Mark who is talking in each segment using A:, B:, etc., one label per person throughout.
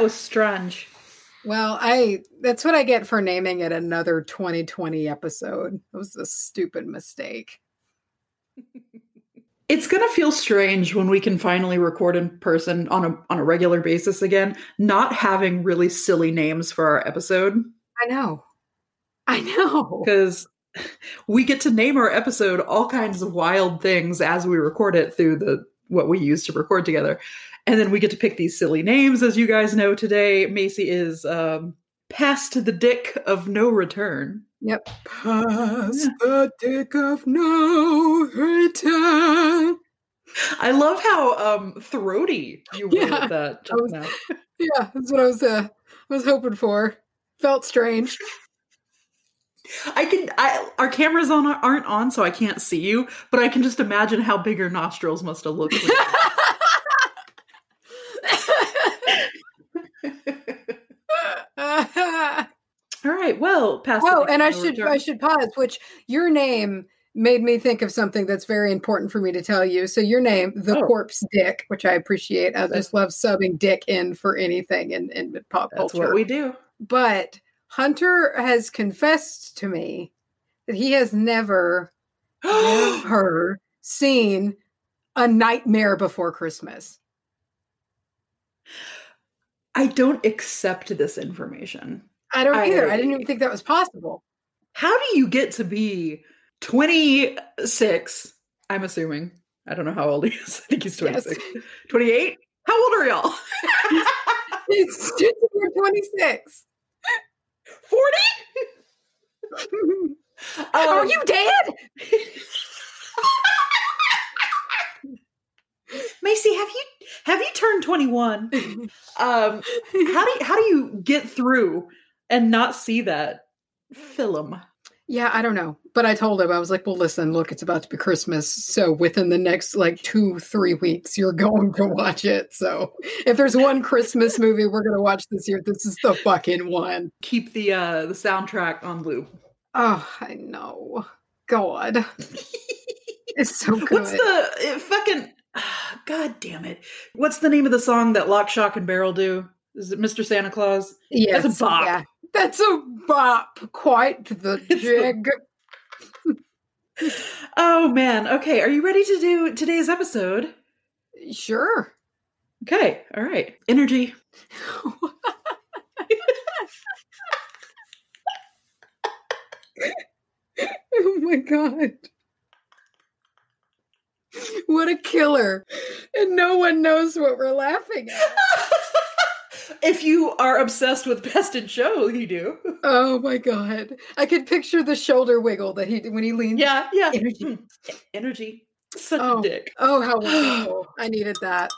A: that was strange.
B: Well, I that's what I get for naming it another 2020 episode. It was a stupid mistake.
A: It's gonna feel strange when we can finally record in person on a on a regular basis again, not having really silly names for our episode.
B: I know. I know.
A: Because we get to name our episode all kinds of wild things as we record it through the what we use to record together. And then we get to pick these silly names, as you guys know today. Macy is um, past the dick of no return.
B: Yep. Past the dick of no return.
A: I love how um, throaty you were
B: Yeah,
A: with that
B: was-. Yeah, that's what I was uh, was hoping for. Felt strange.
A: I can. I our cameras on aren't on, so I can't see you. But I can just imagine how big your nostrils must have looked.
B: oh,
A: All right. Well, the dick
B: and I should. I should pause. Which your name made me think of something that's very important for me to tell you. So your name, the
A: Oh.
B: corpse dick, which I appreciate. I just love subbing dick in for anything in, in pop
A: That's
B: culture.
A: what we do.
B: but Hunter has confessed to me that he has never ever seen a nightmare before Christmas.
A: I don't accept this information.
B: I don't either. I
A: I-
B: didn't even think that was possible.
A: How do you get to be 26? I'm assuming. I don't know how old he is. I think he's
B: Yes.
A: 28? How old are y'all?
B: You're 26.
A: 40?
B: Are
A: Um,
B: you dead?
A: Macy, have you have you turned 21? Um how do you, how do you get through and not see that film?
B: Yeah, I don't know. But I told him, I was like, well, listen, look, it's about to be Christmas. So within the next like two, three weeks, you're going to watch it. So if there's one Christmas movie we're going to watch this year, this is the fucking one.
A: Keep the uh the soundtrack on loop.
B: Oh, I know. God. it's so good.
A: What's the uh, fucking God damn it. What's the name of the song that Lock, Shock, and Barrel do? Is it Mr. Santa Claus?
B: yes,
A: that's a bop.
B: Yeah. That's a bop. Quite the jig.
A: Oh man. Okay. Are you ready to do today's episode?
B: Sure.
A: Okay. All right. Energy.
B: oh my god. What a killer. And no one knows what we're laughing at.
A: if you are obsessed with Best in Show, you do.
B: Oh my god. I could picture the shoulder wiggle that he did when he leaned.
A: Yeah. Yeah.
B: Energy.
A: Hmm. Energy. Such
B: Oh.
A: a dick.
B: Oh, how wonderful. I needed that.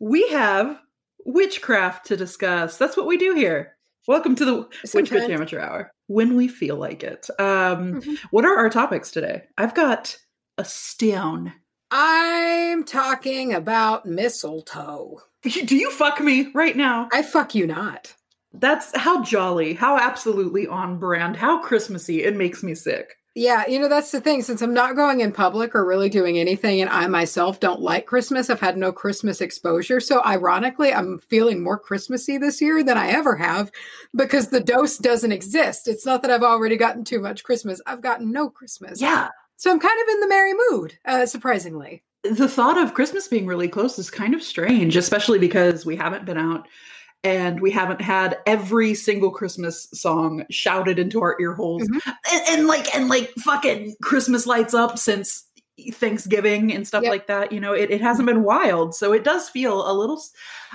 A: We have witchcraft to discuss. That's what we do here. Welcome to the Witch
B: Bitch
A: Amateur Hour. When we feel like it. Um,
B: Mhm.
A: what are our topics today? I've got a stone.
B: I'm talking about mistletoe.
A: Do you fuck me right now?
B: I fuck you not.
A: That's how jolly, how absolutely on brand, how Christmassy. It makes me sick.
B: Yeah, you know, that's the thing. Since I'm not going in public or really doing anything, and I myself don't like Christmas, I've had no Christmas exposure. So, ironically, I'm feeling more Christmassy this year than I ever have because the dose doesn't exist. It's not that I've already gotten too much Christmas, I've gotten no Christmas.
A: Yeah.
B: So, I'm kind of in the merry mood, uh, surprisingly.
A: The thought of Christmas being really close is kind of strange, especially because we haven't been out and we haven't had every single Christmas song shouted into our ear holes.
B: Mhm.
A: And, and like and like fucking Christmas lights up since Thanksgiving and stuff
B: Yep.
A: like that. You know, it, it hasn't been wild. So it does feel a little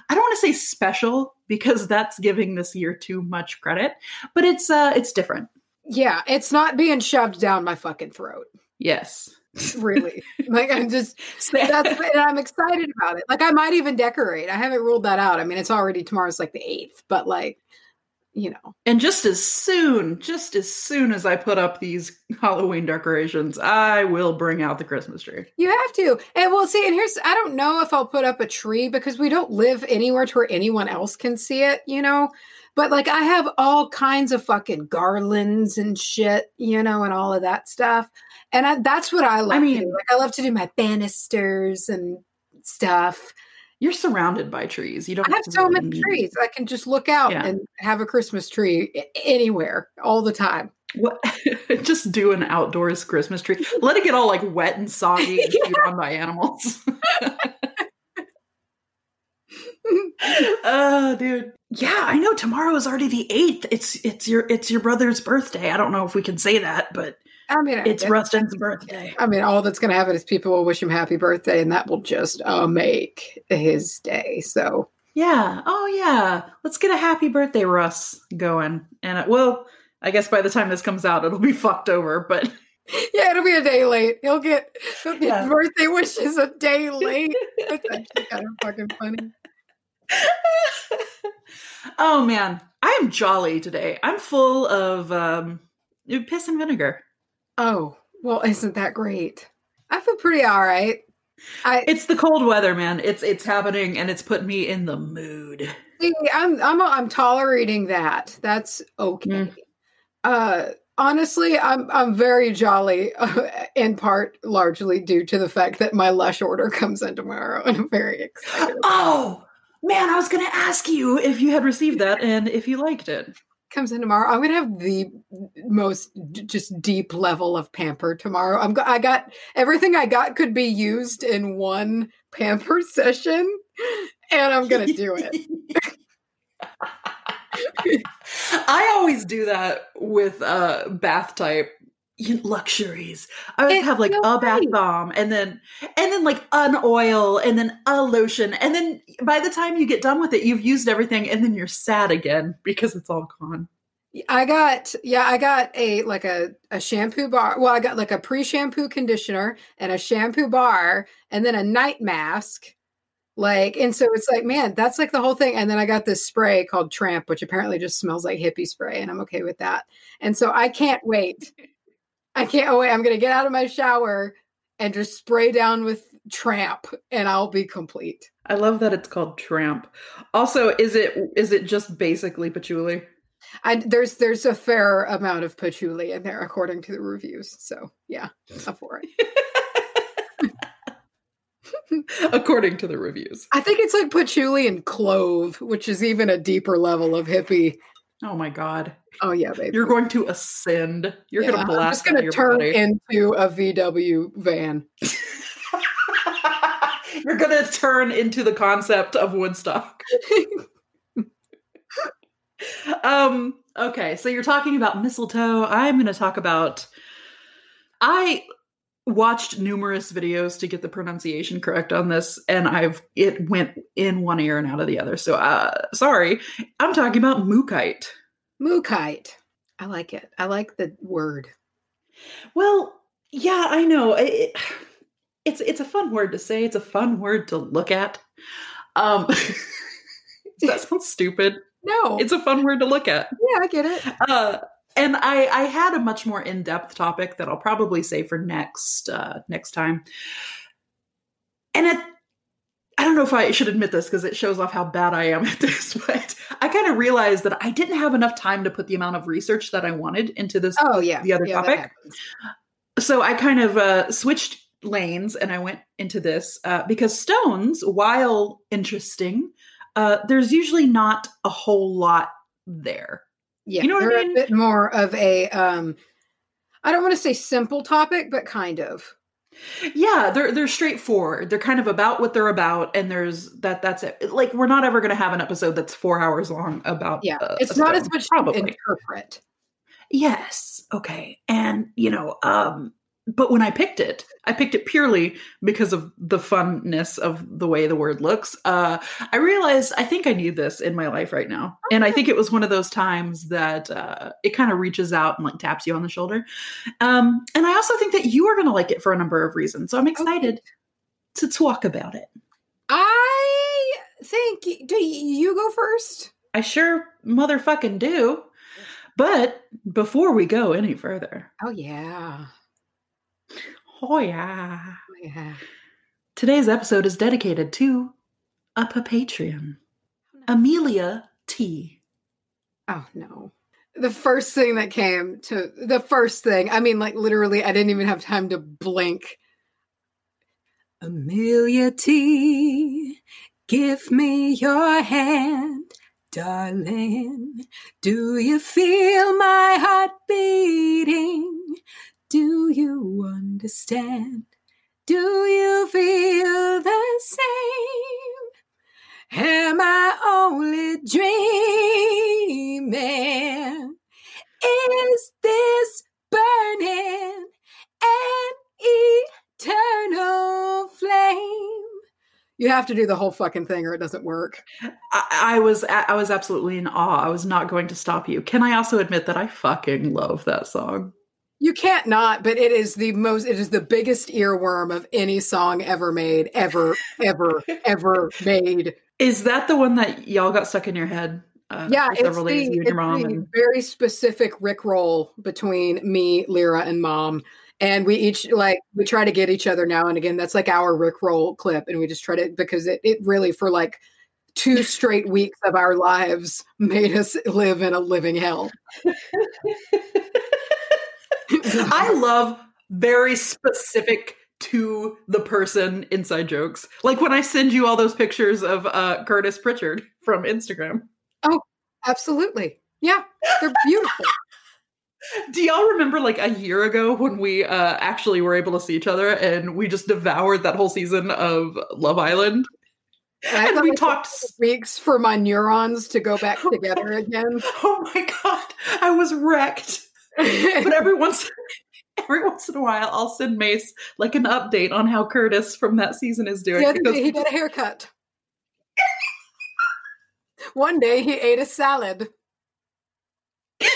A: I don't want to say special because that's giving this year too much credit, but it's uh it's different.
B: Yeah, it's not being shoved down my fucking throat.
A: Yes.
B: Really. like, I'm just, that's, and I'm excited about it. Like, I might even decorate. I haven't ruled that out. I mean, it's already tomorrow's like the 8th, but like, you know,
A: And just as soon, just as soon as I put up these Halloween decorations, I will bring out the Christmas tree.
B: you have to. And we'll see, and here's, I don't know if I'll put up a tree because we don't live anywhere to where anyone else can see it, you know? But like, I have all kinds of fucking garlands and shit, you know, and all of that stuff. And I, that's what I love.
A: I mean-
B: like, I love to do my banisters and stuff.
A: You're surrounded by trees. You don't
B: I have so
A: really
B: many trees. I can just look out
A: Yeah.
B: and have a Christmas tree anywhere all the time.
A: What? Just do an outdoors Christmas tree. Let it get all like wet and soggy and chewed on by animals. oh, dude. Yeah, I know. Tomorrow is already the eighth. It's it's your it's your brother's birthday. I don't know if we can say that, but
B: I mean,
A: it's
B: I-
A: Rustin's birthday.
B: I mean, all that's going to happen is people will wish him happy birthday, and that will just uh, make his day. So,
A: Yeah. Oh, yeah. Let's get a happy birthday, Russ, going. And it will. I guess by the time this comes out, it'll be fucked over. But
B: yeah, it'll be a day late. He'll get he'll get
A: Yeah.
B: birthday wishes a day late. That's actually kind of fucking funny.
A: oh man, I am jolly today. I'm full of um, piss and vinegar.
B: Oh, well, isn't that great? I feel pretty all right. I
A: It's the cold weather, man. It's it's happening, and it's put me in the mood.
B: see, I'm I'm I'm tolerating that. That's okay.
A: Mm.
B: Uh honestly, I'm I'm very jolly uh, in part largely due to the fact that my lush order comes in tomorrow and I'm very excited.
A: Oh man, I was gonna ask you if you had received that and if you liked it.
B: comes in tomorrow. I'm gonna have the most d- just deep level of pamper tomorrow. I'm go- I got everything I got could be used in one pamper session, and I'm gonna do it.
A: I always do that with uh bath type you- luxuries. I always
B: It
A: have like a bath bomb and then and then like an oil and then a lotion and then by the time you get done with it you've used everything and then you're sad again because it's all gone.
B: I got yeah, I got a like a a shampoo bar. Well, I got like a pre-shampoo conditioner and a shampoo bar and then a night mask. Like and so it's like, man, that's like the whole thing. And then I got this spray called Tramp, which apparently just smells like hippie spray, and I'm okay with that. And so I can't wait. I can't oh, wait. I'm gonna get out of my shower and just spray down with Tramp, and I'll be complete.
A: I love that it's called tramp. Also, is it is it just basically patchouli?
B: I there's there's a fair amount of patchouli in there according to the reviews. So yeah, up for it.
A: According to the reviews.
B: I think it's like patchouli and clove, which is even a deeper level of hippie.
A: Oh my god.
B: Oh yeah, baby.
A: You're going to ascend. You're
B: Yeah,
A: going to blast.
B: I'm just gonna
A: your
B: turn
A: body.
B: into a VW van.
A: You're going to turn into the concept of Woodstock. um okay, so you're talking about mistletoe. I'm going to talk about I watched numerous videos to get the pronunciation correct on this and I've it went in one ear and out of the other. So uh sorry. I'm talking about mookaite.
B: Mookaite. I like it. I like the word.
A: Well, yeah, I know. It, it- it's it's a fun word to say. It's a fun word to look at. Um, that sounds stupid.
B: No,
A: It's a fun word to look at.
B: yeah, I get it.
A: Uh, and I I had a much more in depth topic that I'll probably say for next uh, next time. And it, I don't know if I should admit this because it shows off how bad I am at this, but I kind of realized that I didn't have enough time to put the amount of research that I wanted into this
B: Oh yeah,
A: the other
B: yeah,
A: topic. so I kind of uh, switched lanes and I went into this uh, because stones, while interesting, uh, there's usually not a whole lot there.
B: Yeah,
A: You know what I mean?
B: a bit more of a um I don't want to say simple topic, but kind of.
A: Yeah, they're they're straightforward. They're kind of about what they're about, and there's that. That's it. Like we're not ever going to have an episode that's four hours long about.
B: Yeah,
A: uh,
B: it's not
A: stone,
B: as much
A: probably.
B: interpret.
A: Yes. Okay. And, you know, um, but when I picked it, I picked it purely because of the funness of the way the word looks. Uh, I realized I think I need this in my life right now. And I think it was one of those times that uh, it kind of reaches out and like taps you on the shoulder. Um, and I also think that you are going to like it for a number of reasons. So I'm excited to talk about it.
B: I think do you go first?
A: I sure motherfucking do. But before we go any further,
B: Oh yeah.
A: Oh yeah.
B: Oh, yeah.
A: Today's episode is dedicated to a Patreon, oh, Amelia T.
B: Oh no. The first thing that came to the first thing, I mean, like literally, I didn't even have time to blink. Amelia T Give me your hand, darling. Do you feel my heart beating? Do you understand? Do you feel the same? Am I only dreaming? Is this burning an eternal flame? You have to do the whole fucking thing or it doesn't work.
A: I, I was I was absolutely in awe. I was not going to stop you. Can I also admit that I fucking love that song?
B: You can't not, but it is the most, it is the biggest earworm of any song ever made, ever, ever, ever made.
A: Is that the one that y'all got stuck in your head? Uh,
B: Yeah, it's the,
A: days,
B: it's the
A: And,
B: very specific Rickroll between me, Lyra, and mom. And we each like we try to get each other now and again. That's like our Rickroll clip, and we just try to because it, it really for like two straight weeks of our lives made us live in a living hell.
A: I love very specific to the person inside jokes. Like when I send you all those pictures of uh, Curtis Pritchard from Instagram.
B: Oh, absolutely, yeah, they're beautiful.
A: Do y'all remember like a year ago when we uh, actually were able to see each other and we just devoured that whole season of Love Island?
B: And
A: And we talked.
B: weeks for my neurons to go back together again.
A: Oh my god, I was wrecked. But every once, every once in a while, I'll send Mace like an update on how Curtis from that season is doing.
B: he, had,
A: because
B: he got a haircut. One day he ate a salad.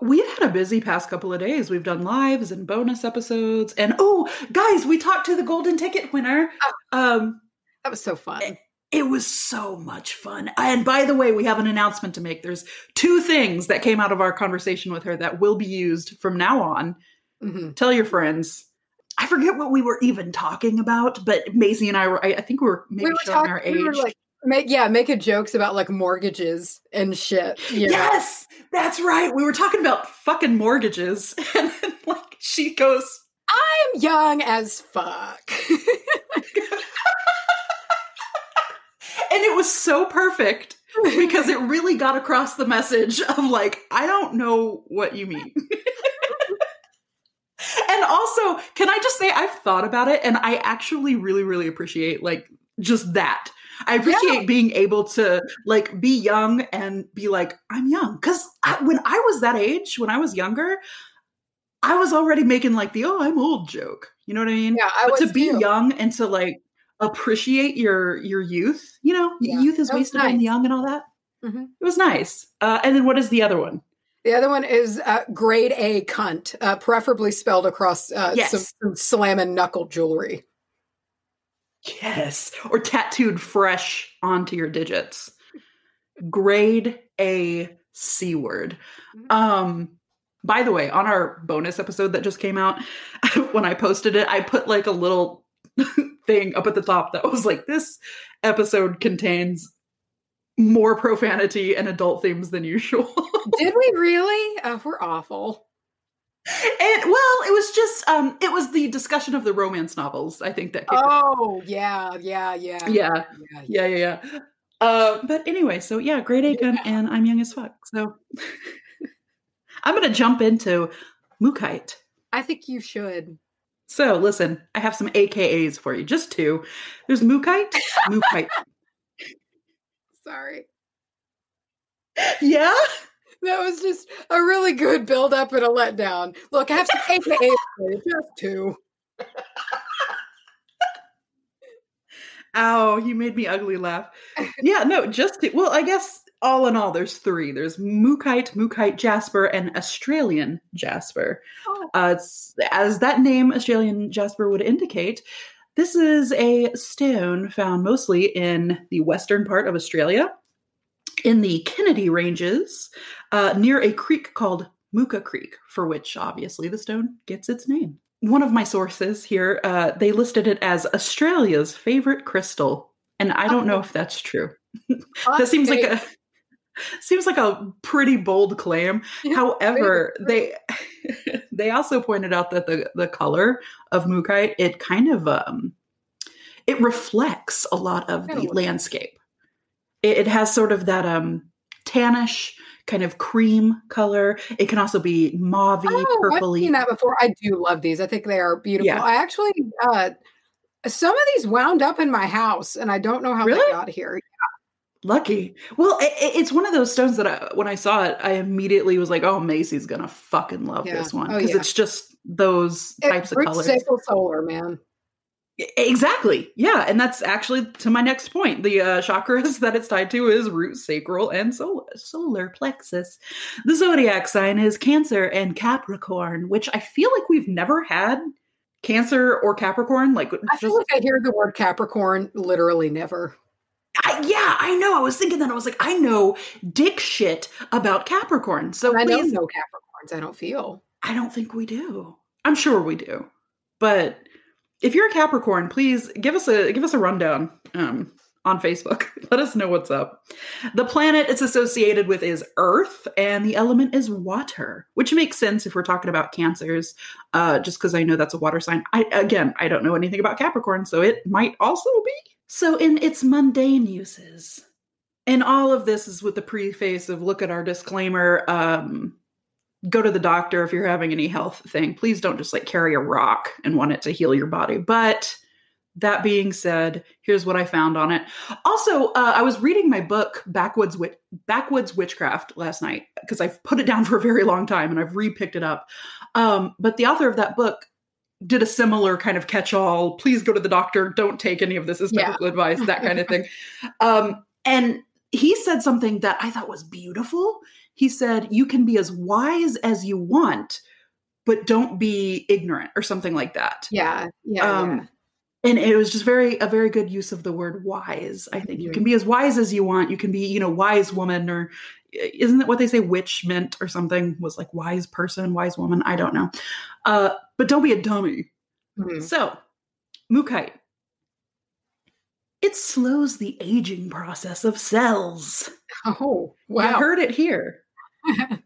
A: we've had a busy past couple of days. We've done lives and bonus episodes, and oh, guys, we talked to the golden ticket winner. Um,
B: That was so fun.
A: It was so much fun. And by the way, we have an announcement to make. There's two things that came out of our conversation with her that will be used from now on.
B: hmm
A: Tell your friends. I forget what we were even talking about, but Macy and I were. I, I think we were maybe
B: we were
A: showing
B: talking.
A: our age.
B: We were like, make yeah, making jokes about like mortgages and shit. You know?
A: Yes, that's right. We were talking about fucking mortgages, and then like she goes,
B: I'm young as fuck.
A: and it was so perfect because it really got across the message of like i don't know what you mean. And also can i just say i've thought about it and i actually really really appreciate like just that. I appreciate being able to like be young and be like i'm young. Because when i was that age when i was younger i was already making like the oh i'm old joke. You know what i mean?
B: Yeah, I
A: but
B: was
A: to be
B: too.
A: young and to like appreciate your your youth you know
B: Yeah,
A: youth is wasted on
B: nice.
A: young and all that
B: Mhm.
A: it was nice uh, and then what is the other one
B: The other one is uh, grade A cunt, uh, preferably spelled across uh,
A: Yes.
B: some, some slam and knuckle jewelry.
A: yes or tattooed fresh onto your digits grade a c word
B: Mhm.
A: um by the way on our bonus episode that just came out when i posted it i put like a little thing up at the top that was like this episode contains more profanity and adult themes than usual
B: Did we really? Uh, we're awful.
A: And well, it was just um it was the discussion of the romance novels, I think that.
B: Oh yeah, yeah, yeah,
A: Yeah.
B: yeah.
A: Yeah, yeah, yeah. Uh but anyway, so yeah, great A gun
B: Yeah.
A: and I'm young as fuck. So I'm gonna jump into Mookaite.
B: I think you should.
A: So listen, I have some AKAs for you, just two. There's Mookaite, Mookaite.
B: Sorry.
A: yeah?
B: That was just a really good build up and a letdown. Look, I have some AKA for you, just two.
A: Ow, you made me ugly laugh. Yeah, no, just two. Well, I guess all in all, there's three. There's Mookaite, Mookaite Jasper, and Australian Jasper.
B: Oh.
A: Uh, as that name, Australian Jasper, would indicate, this is a stone found mostly in the western part of Australia, in the Kennedy Ranges, uh, near a creek called Mooka Creek, for which obviously the stone gets its name. One of my sources here, uh, they listed it as Australia's favorite crystal, and I don't know if that's true. that seems like a seems like a pretty bold claim.
B: Yeah,
A: However, they they also pointed out that the the color of mookaite it kind of um it reflects a lot of the landscape. It, it has sort of that um tannish kind of cream color. It can also be mauvey,
B: Oh, I've
A: purpley.
B: seen that before. I do love these. I think they are beautiful.
A: Yeah.
B: I actually, uh, some of these wound up in my house, and I don't know how
A: Really?
B: they got here.
A: Lucky. Well, it, it- it's one of those stones that I, when I saw it, I immediately was like, "Oh, Macy's gonna fucking love
B: Yeah.
A: this one because
B: yeah.
A: it's just those types
B: It's
A: of colors."
B: solar, man.
A: Exactly. Yeah, and that's actually to my next point. The uh, chakras that it's tied to is root, sacral, and solar, solar plexus. The zodiac sign is Cancer and Capricorn, which I feel like we've never had Cancer or Capricorn. Like,
B: I feel
A: just-
B: like I hear the word Capricorn literally never.
A: I, yeah, I know. I was thinking that. I was like, I know dick shit about Capricorn. So
B: I
A: please,
B: don't know Capricorns. I don't feel.
A: I don't think we do. I'm sure we do. But if you're a Capricorn, please give us a give us a rundown um, on Facebook. Let us know what's up. The planet it's associated with is Earth, and the element is water, which makes sense if we're talking about cancers. Uh, just because I know that's a water sign. I again, I don't know anything about Capricorn, so it might also be. So in its mundane uses, and all of this is with the preface of look at our disclaimer. Um, go to the doctor if you're having any health thing. Please don't just like carry a rock and want it to heal your body. But that being said, here's what I found on it. Also, uh, I was reading my book Backwoods Witch- Backwoods Witchcraft last night because I've put it down for a very long time and I've repicked it up. Um, but the author of that book did a similar kind of catch-all. Please go to the doctor. Don't take any of this as
B: Yeah.
A: medical advice. That kind of thing. Um, and he said something that I thought was beautiful. He said, You can be as wise as you want, but don't be ignorant, or something like that.
B: Yeah, yeah,
A: Um,
B: yeah.
A: And it was just very a very good use of the word wise. I think you can be as wise as you want. You can be, you know, wise woman, or isn't that what they say? Witch meant or something was like wise person, wise woman. I don't know. Uh, but don't be a dummy.
B: Mhm.
A: So, Mookaite. It slows the aging process of cells.
B: Oh,
A: You
B: wow.
A: heard it here.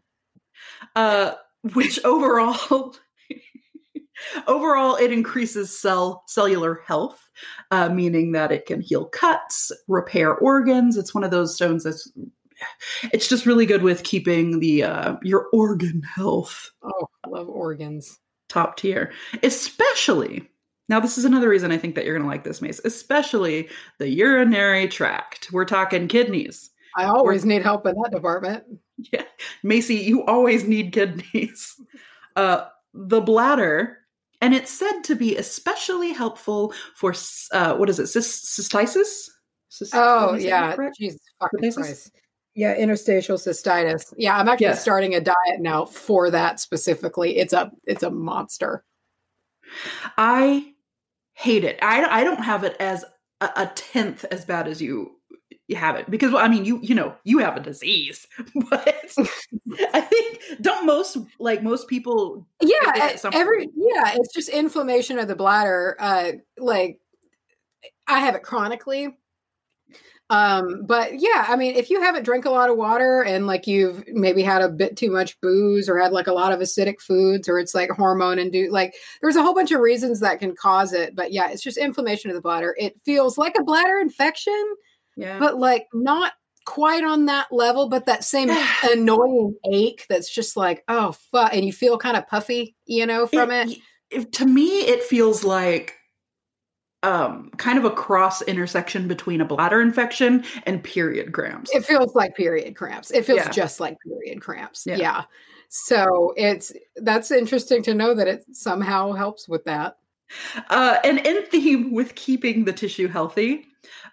A: uh, which overall, overall, it increases cell cellular health, uh, meaning that it can heal cuts, repair organs. It's one of those stones that's. It's just really good with keeping the uh, your organ health
B: oh, I love organs.
A: Top tier, especially. Now, this is another reason I think that you're going to like this, Mace, especially the urinary tract. We're talking kidneys.
B: I always need help in that department.
A: Yeah. Macy, you always need kidneys. Uh, the bladder, and it's said to be especially helpful for, uh, what is it, cys- cystitis? Cys-
B: Oh,
A: am I saying that
B: yeah. Jesus fucking
A: Cystitis?
B: Christ. Yeah, interstitial cystitis. Yeah, I'm actually
A: Yes.
B: starting a diet now for that specifically. It's a it's a monster.
A: I hate it. I, I don't have it as a, a tenth as bad as you you have it because well, I mean you you know you have a disease, but I think don't most like most people
B: Yeah, every yeah, it's just inflammation of the bladder. Uh, like I have it chronically. Um, but yeah, I mean, if you haven't drank a lot of water and like you've maybe had a bit too much booze or had like a lot of acidic foods or it's like hormone and do like there's a whole bunch of reasons that can cause it. But yeah, it's just inflammation of the bladder. It feels like a bladder infection,
A: yeah
B: but like not quite on that level, but that same annoying ache that's just like, oh fuck, and you feel kind of puffy, you know, from it.
A: it- to me it feels like um kind of a cross intersection between a bladder infection and period cramps
B: It feels like period cramps. It feels
A: Yeah.
B: just like period cramps.
A: Yeah.
B: Yeah. So it's that's interesting to know that it somehow helps with that.
A: uh and in theme with keeping the tissue healthy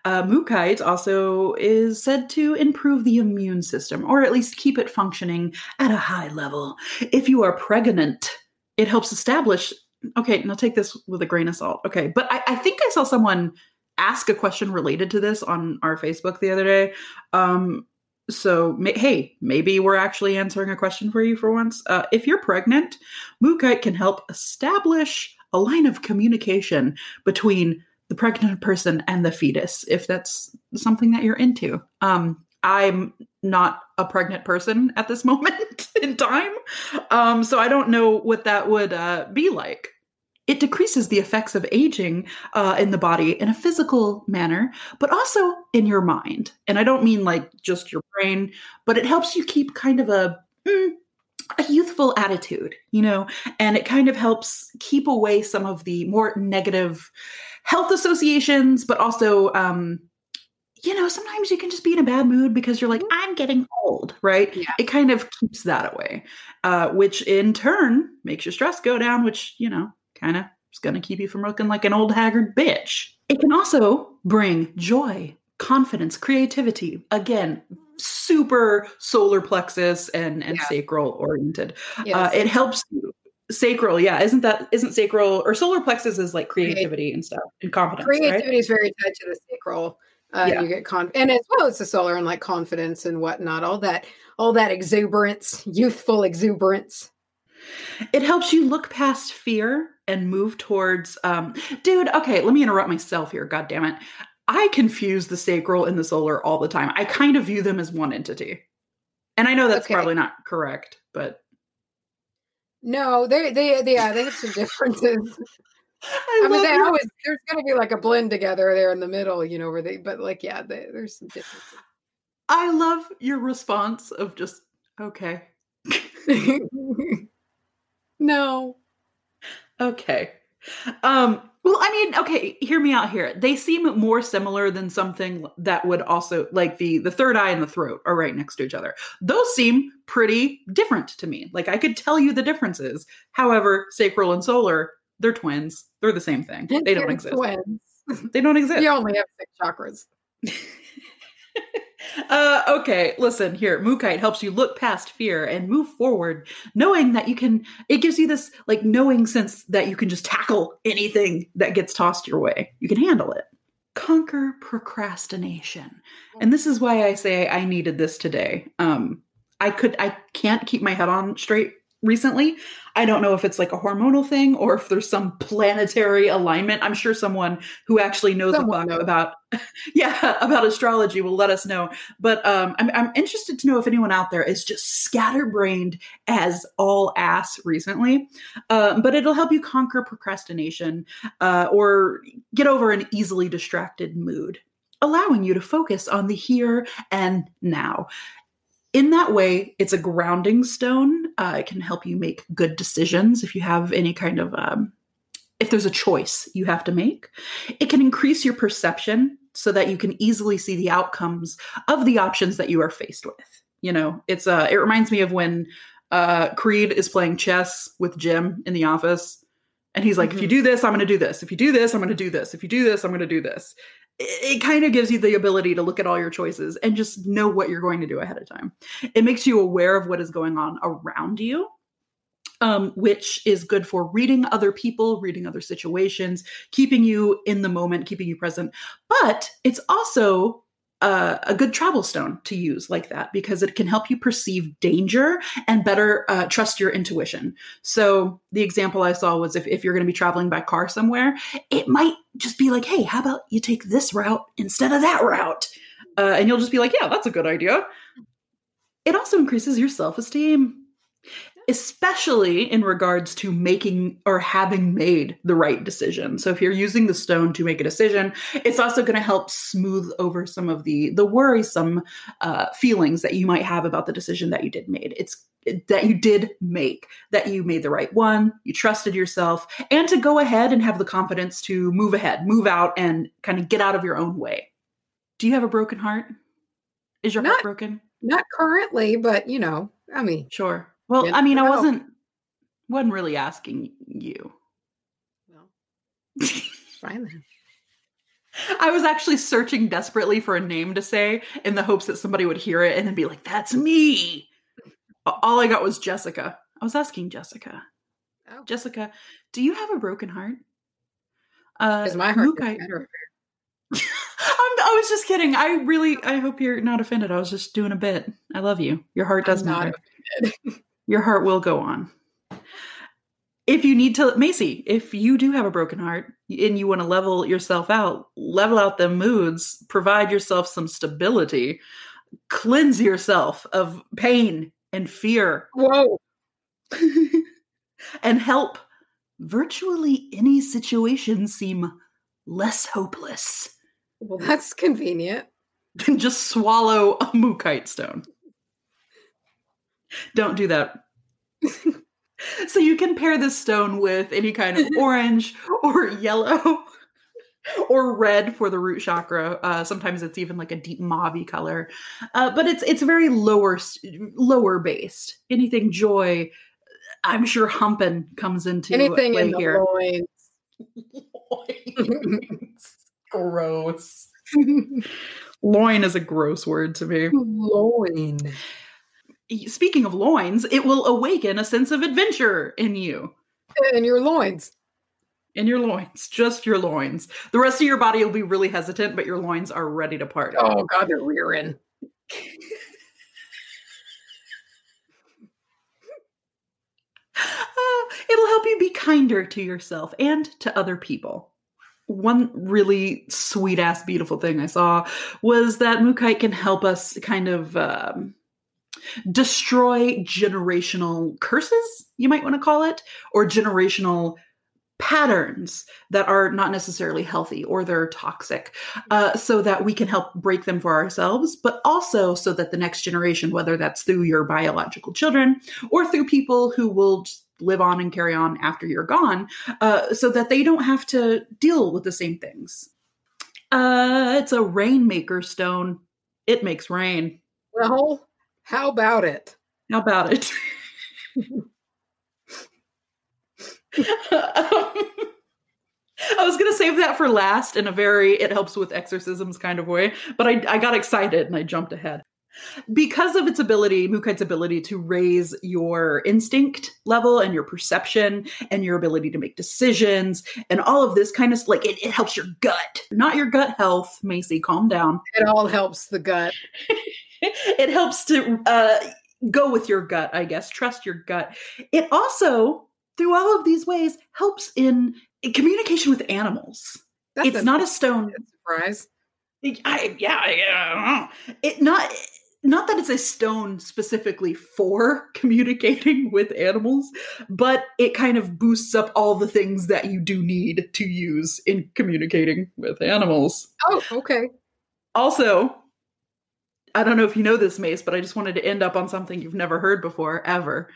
A: uh, Mookaite also is said to improve the immune system, or at least keep it functioning at a high level. If you are pregnant, it helps establish. Okay, now take this with a grain of salt. Okay, but I, I think I saw someone ask a question related to this on our Facebook the other day. Um, so hey, maybe we're actually answering a question for you for once. Uh, if you're pregnant, Mookaite can help establish a line of communication between the pregnant person and the fetus if that's something that you're into. Um, I'm not a pregnant person at this moment in time, um, so I don't know what that would uh, be like. it decreases the effects of aging uh, in the body in a physical manner, but also in your mind. And I don't mean like just your brain, but it helps you keep kind of a mm, a youthful attitude, you know, and it kind of helps keep away some of the more negative health associations, but also, um, you know, sometimes you can just be in a bad mood because you're like, I'm getting old, right?
B: Yeah.
A: It kind of keeps that away, uh, which in turn makes your stress go down, which, you know, kind of is going to keep you from looking like an old haggard bitch. It can also bring joy, confidence, creativity. Again, super solar plexus and and
B: Yeah.
A: sacral oriented.
B: Yes.
A: Uh, it helps you. Sacral, yeah, isn't that isn't sacral or solar plexus is like creativity and stuff and confidence, right?
B: creativity is very tied to the sacral. Uh,
A: Yeah.
B: You get con, and as well as the solar and like confidence and whatnot. All that, all that exuberance, youthful exuberance.
A: It helps you look past fear and move towards um dude, okay, let me interrupt myself here, god damn it. I confuse the sacral and the solar all the time. I kind of view them as one entity. And I know that's
B: Okay.
A: probably not correct, but
B: No, they, they, they, yeah, they have some differences.
A: I,
B: I mean, they
A: your-
B: always there's going to be like a blend together there in the middle, you know, where they, but like, yeah, they, there's some differences.
A: I love your response of just okay.
B: no,
A: Okay. Um well I mean okay, hear me out here. They seem more similar than something that would also like the the third eye and the throat are right next to each other. Those seem pretty different to me. Like I could tell you the differences. However, sacral and solar, they're twins. They're the same thing. They don't exist.
B: Twins.
A: They don't exist.
B: You only have six chakras.
A: uh, okay, listen here. Mookaite helps you look past fear and move forward, knowing that you can. It gives you this like knowing sense that you can just tackle anything that gets tossed your way. You can handle it. Conquer procrastination, and this is why I say I needed this today. Um, I could, I can't keep my head on straight recently. I don't know if it's like a hormonal thing or if there's some planetary alignment. I'm sure someone who actually knows a
B: Someone
A: about yeah about astrology will let us know but um I'm, I'm interested to know if anyone out there is just scatterbrained as all ass recently um, but it'll help you conquer procrastination uh, or get over an easily distracted mood allowing you to focus on the here and now in that way it's a grounding stone. Uh, it can help you make good decisions if you have any kind of um, if there's a choice you have to make. It can increase your perception so that you can easily see the outcomes of the options that you are faced with. You know it's uh it reminds me of when uh creed is playing chess with jim in the office and he's like if you do this i'm going to do this. If you do this i'm going to do this. If you do this i'm going to do this it, kind of gives you the ability to look at all your choices and just know what you're going to do ahead of time it makes you aware of what is going on around you um, which is good for reading other people, reading other situations, keeping you in the moment, keeping you present. But it's also a good travel stone to use like that because it can help you perceive danger and better uh, trust your intuition. So the example I saw was if, if you're going to be traveling by car somewhere, it might just be like, hey, how about you take this route instead of that route? Uh, and you'll just be like, yeah, that's a good idea. It also increases your self esteem especially in regards to making or having made the right decision. So if you're using the stone to make a decision, it's also going to help smooth over some of the the worrisome uh, feelings that you might have about the decision that you did made. It's that you did make that you made the right one you trusted yourself and to go ahead and have the confidence to move ahead move out and kind of get out of your own way do you have a broken heart is your heart broken
B: Not currently, but you know, I mean,
A: Sure. Well, I mean, I wasn't wasn't really asking you.
B: well, fine then.
A: I was actually searching desperately for a name to say in the hopes that somebody would hear it and then be like, "That's me." All I got was Jessica. I was asking Jessica.
B: Oh.
A: Jessica, do you have a broken heart? Uh,
B: Because my heart
A: Luke, I. I'm, I was just kidding. I really, I hope you're not offended. I was just doing a bit. I love you. Your heart does
B: I'm not
A: matter. Your heart will go on. If you need to, Macy, if you do have a broken heart and you want to level yourself out, level out the moods, provide yourself some stability, cleanse yourself of pain and fear,
B: Whoa.
A: and help virtually any situation seem less hopeless.
B: Well, that's convenient.
A: Than just swallow a Mookaite stone. Don't do that. so you can pair this stone with any kind of orange or yellow or red for the root chakra. Uh, sometimes it's even like a deep mauve color, uh, but it's it's very lower lower based. Anything joy, I'm sure humping comes into
B: anything
A: play
B: in the
A: here.
B: loins.
A: Loins. gross. Loin is a gross word to me.
B: Loin.
A: Speaking of loins, it will awaken a sense of adventure in you.
B: In your loins.
A: In your loins, just your loins. The rest of your body will be really hesitant, but your loins are ready to part.
B: Oh god, they're rearing.
A: Uh, it'll help you be kinder to yourself and to other people. One really sweet ass beautiful thing I saw was that Mookaite can help us kind of um, destroy generational curses, you might want to call it, or generational patterns that are not necessarily healthy or they're toxic, uh, so that we can help break them for ourselves, but also so that the next generation, whether that's through your biological children or through people who will live on and carry on after you're gone, uh, so that they don't have to deal with the same things. Uh, it's a rainmaker stone. It makes rain.
B: Well, how about it?
A: How about it? Um, I was going to save that for last in a very it helps with exorcisms kind of way, but I, I got excited and I jumped ahead. Because of its ability, Mookaite's ability to raise your instinct level and your perception and your ability to make decisions and all of this kind of like it, it helps your gut, not your gut health. Macy, calm down.
B: It all helps the gut.
A: it helps to uh, go with your gut, I guess. Trust your gut. It also, through all of these ways, helps in, communication with animals.
B: That's
A: it's not a stone.
B: surprise.
A: I, yeah, yeah. It not not that it's a stone specifically for communicating with animals, but it kind of boosts up all the things that you do need to use in communicating with animals.
B: Oh, okay.
A: Also, I don't know if you know this, Mace, but I just wanted to end up on something you've never heard before, ever.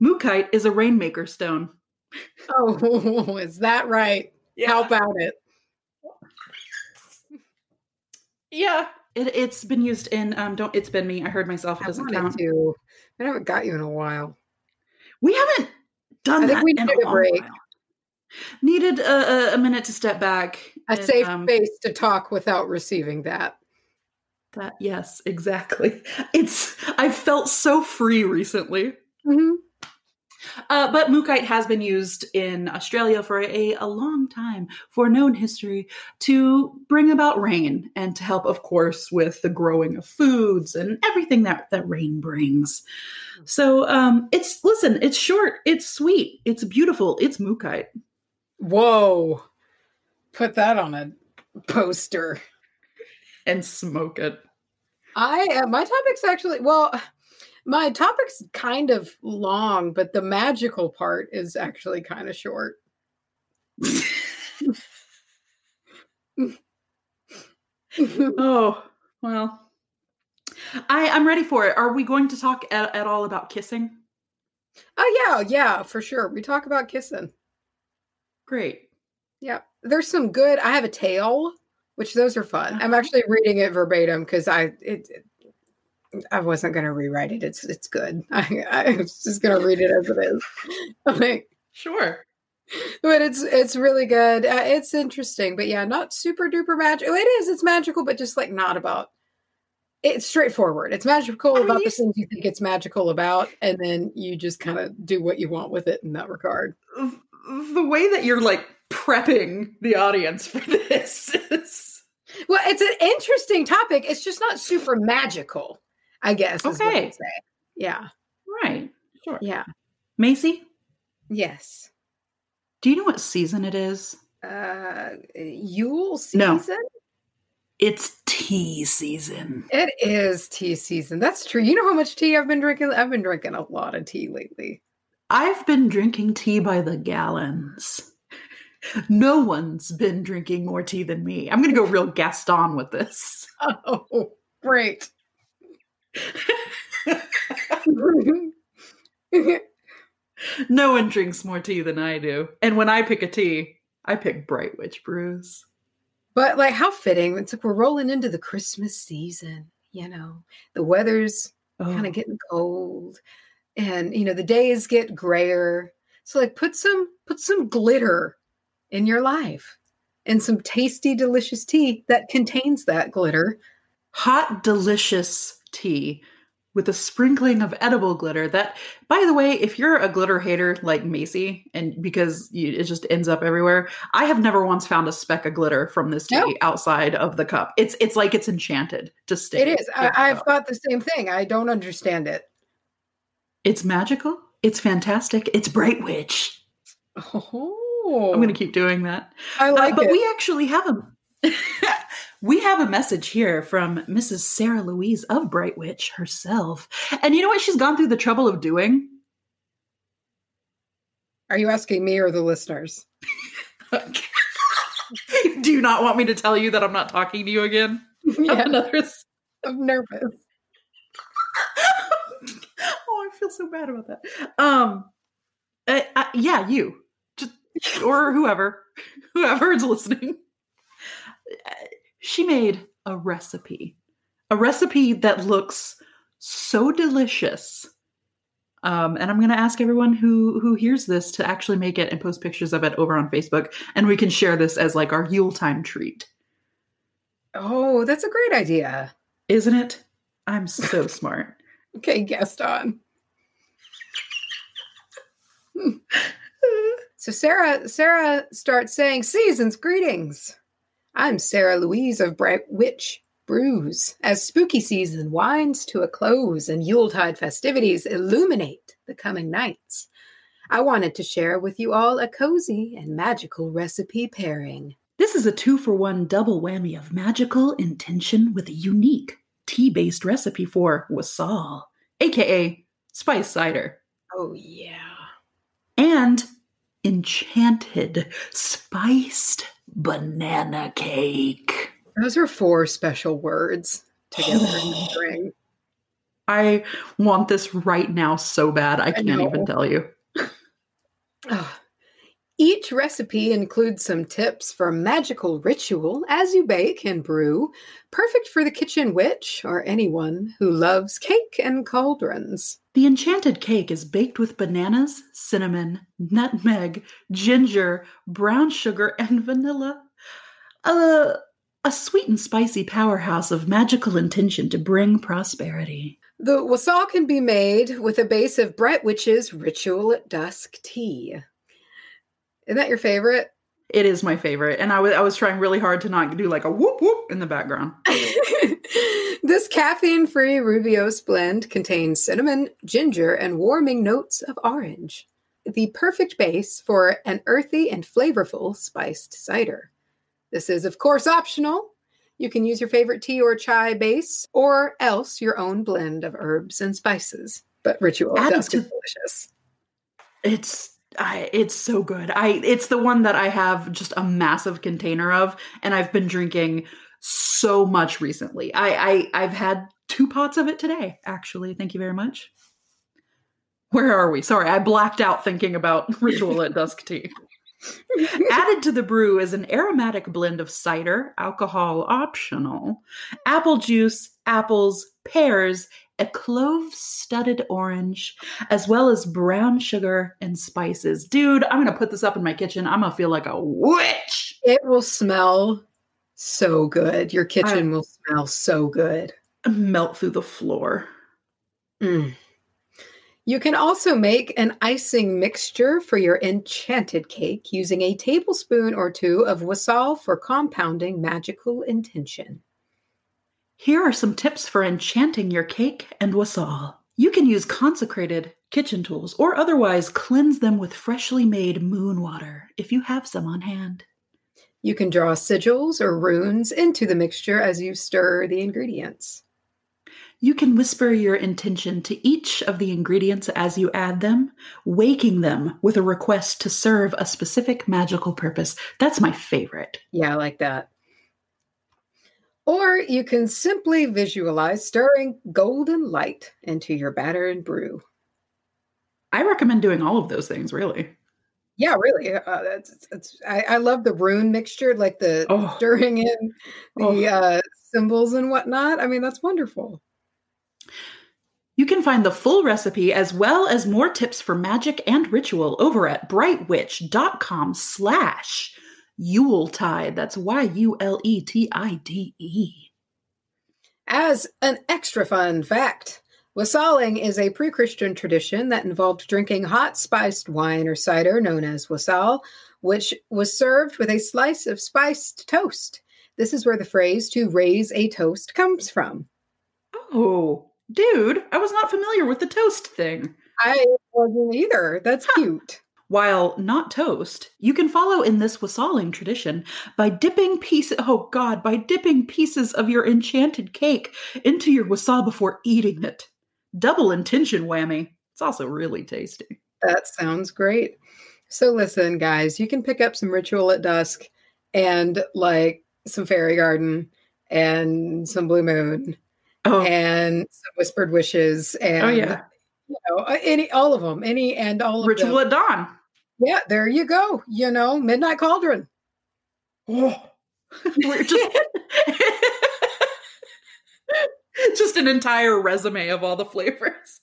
A: Mookaite is a rainmaker stone.
B: Oh, is that right? How about it?
A: Yeah, it, it's been used in. Um, don't. It's been me. I heard myself. It
B: I
A: doesn't
B: wanted
A: count.
B: to. I haven't got you in a while.
A: We haven't done
B: I
A: that
B: we
A: in
B: need
A: a
B: break.
A: while. Needed a, a, a minute to step back.
B: A
A: and,
B: safe
A: um,
B: space to talk without receiving that.
A: That yes, exactly. It's. I felt so free recently.
B: Mm-hmm.
A: Uh, but mookaite has been used in Australia for a, a long time, for known history, to bring about rain and to help, of course, with the growing of foods and everything that, that rain brings. So um, it's, listen, it's short, it's sweet, it's beautiful, it's mookaite.
B: Whoa. Put that on a poster.
A: And smoke it.
B: I uh, my topic's actually well, my topic's kind of long, but the magical part is actually kind of short.
A: Oh, well. I, I'm ready for it. Are we going to talk at, at all about kissing?
B: oh yeah, yeah, for sure. We talk about kissing.
A: Great.
B: Yeah, there's some good. I have a tale, which those are fun. I'm actually reading it verbatim because I it, I wasn't going to rewrite it. It's it's good. I, I was just going to read it as it is. like,
A: Sure.
B: but it's it's really good. Uh, it's interesting, but yeah, not super duper magical. It is. It's magical, but just like not about. It's straightforward. It's magical
A: I
B: about the things you think it's magical about, and then you just kind of do what you want with it in that regard.
A: the way that you're like prepping the audience for this is
B: Well, it's an interesting topic. It's just not super magical, I guess.
A: Okay.
B: Yeah.
A: right. Sure.
B: Yeah.
A: Macy,
B: Yes.
A: do you know what season it is?
B: Uh Yule season? No.
A: It's tea season.
B: It is tea season. That's true. You know how much tea I've been drinking? I've been drinking a lot of tea lately.
A: I've been drinking tea by the gallons. No one's been drinking more tea than me. I'm going to go real Gaston with this.
B: Oh, great.
A: No one drinks more tea than I do. And when I pick a tea, I pick Bright Witch brews.
B: but like, how fitting! It's like we're rolling into the Christmas season. You know, the weather's
A: Oh,
B: kind of getting cold, and you know the days get grayer. So, like, put some put some glitter in your life, and some tasty, delicious tea that contains that glitter.
A: hot, delicious tea with a sprinkling of edible glitter. That, by the way, if you're a glitter hater like Macy, and because you, it just ends up everywhere, I have never once found a speck of glitter from this tea
B: No.
A: outside of the cup. It's it's like it's enchanted to stay.
B: It is. I, I've
A: cup.
B: got the same thing. I don't understand it.
A: It's magical. It's fantastic. It's Bright Witch.
B: Oh,
A: I'm going to keep doing that.
B: I
A: Uh,
B: like
A: but
B: it.
A: we actually have a we have a message here from Mrs. Sarah Louise of Bright Witch herself. And you know what she's gone through the trouble of doing?
B: Are you asking me or the listeners?
A: Do you not want me to tell you that I'm not talking to you again?
B: yeah,
A: Another s-
B: I'm nervous.
A: oh, I feel so bad about that. Um, uh, uh, yeah, you, or whoever, whoever is listening. She made a recipe, a recipe that looks so delicious. Um, and I'm going to ask everyone who who hears this to actually make it and post pictures of it over on Facebook, and we can share this as like our Yule time treat,
B: Oh, that's a great idea.
A: isn't it? I'm so smart.
B: Okay, Gaston. So Sarah Sarah starts saying season's greetings. I'm Sarah Louise of Bright Witch Brews. As spooky season winds to a close and Yuletide festivities illuminate the coming nights, I wanted to share with you all a cozy and magical recipe pairing.
A: This is a two for one double whammy of magical intention with a unique tea based recipe for wassail, aka spice cider,
B: Oh yeah.
A: and enchanted spiced banana cake.
B: Those are four special words together in the string.
A: I want this right now so bad, I can't
B: know.
A: even tell you.
B: Ah. Each recipe includes some tips for magical ritual as you bake and brew, perfect for the kitchen witch or anyone who loves cake and cauldrons.
A: The enchanted cake is baked with bananas, cinnamon, nutmeg, ginger, brown sugar, and vanilla. A, a sweet and spicy powerhouse of magical intention to bring prosperity.
B: The wassail can be made with a base of Bright Witch's Ritual at Dusk tea. Isn't that your favorite?
A: It is my favorite, and I was I was trying really hard to not do like a whoop whoop in the background.
B: this caffeine free rooibos blend contains cinnamon, ginger, and warming notes of orange. The perfect base for an earthy and flavorful spiced cider. This is, of course, optional. You can use your favorite tea or chai base, or else your own blend of herbs and spices. But Ritual at
A: Added
B: Dusk is
A: to-
B: delicious.
A: It's I, it's so good. I it's the one that I have just a massive container of, and I've been drinking so much recently. I, I I've had two pots of it today. Actually, thank you very much. Where are we? Sorry, I blacked out thinking about ritual at dusk tea. Added to the brew is an aromatic blend of cider, alcohol optional, apple juice, apples, pears, a clove studded orange, as well as brown sugar and spices. Dude, I'm going to put this up in my kitchen. I'm going to feel like a witch.
B: It will smell so good. Your kitchen will smell so good.
A: Melt through the floor.
B: Mm. You can also make an icing mixture for your enchanted cake using a tablespoon or two of wassail for compounding magical intention.
A: Here are some tips for enchanting your cake and wassail. You can use consecrated kitchen tools or otherwise cleanse them with freshly made moon water if you have some on hand.
B: You can draw sigils or runes into the mixture as you stir the ingredients.
A: You can whisper your intention to each of the ingredients as you add them, waking them with a request to serve a specific magical purpose. That's my favorite.
B: Yeah, I like that. Or you can simply visualize stirring golden light into your batter and brew.
A: I recommend doing all of those things, really.
B: Yeah, really. Uh, it's, it's, I, I love the rune mixture, like the
A: Oh.
B: stirring in the
A: Oh.
B: uh, symbols and whatnot. I mean, that's wonderful.
A: You can find the full recipe as well as more tips for magic and ritual over at brightwitch.com slash Yuletide. That's E Y-U-L-E-T-I-D-E.
B: As an extra fun fact, wassailing is a pre Christian tradition that involved drinking hot spiced wine or cider known as wassail, which was served with a slice of spiced toast. This is where the phrase to raise a toast comes from.
A: Oh, dude, I was not familiar with the toast thing.
B: I wasn't either. That's cute.
A: While not toast, you can follow in this wassailing tradition by dipping pieces oh god, by dipping pieces of your enchanted cake into your wassail before eating it. Double intention whammy. It's also really tasty.
B: That sounds great. So, listen, guys, you can pick up some ritual at dusk and like some fairy garden and some blue moon
A: Oh,
B: and some whispered wishes and
A: oh yeah.
B: you know any all of them any and all of
A: Ritual at dawn.
B: Yeah there you go you know midnight cauldron
A: Oh. We're just just an entire resume of all the flavors.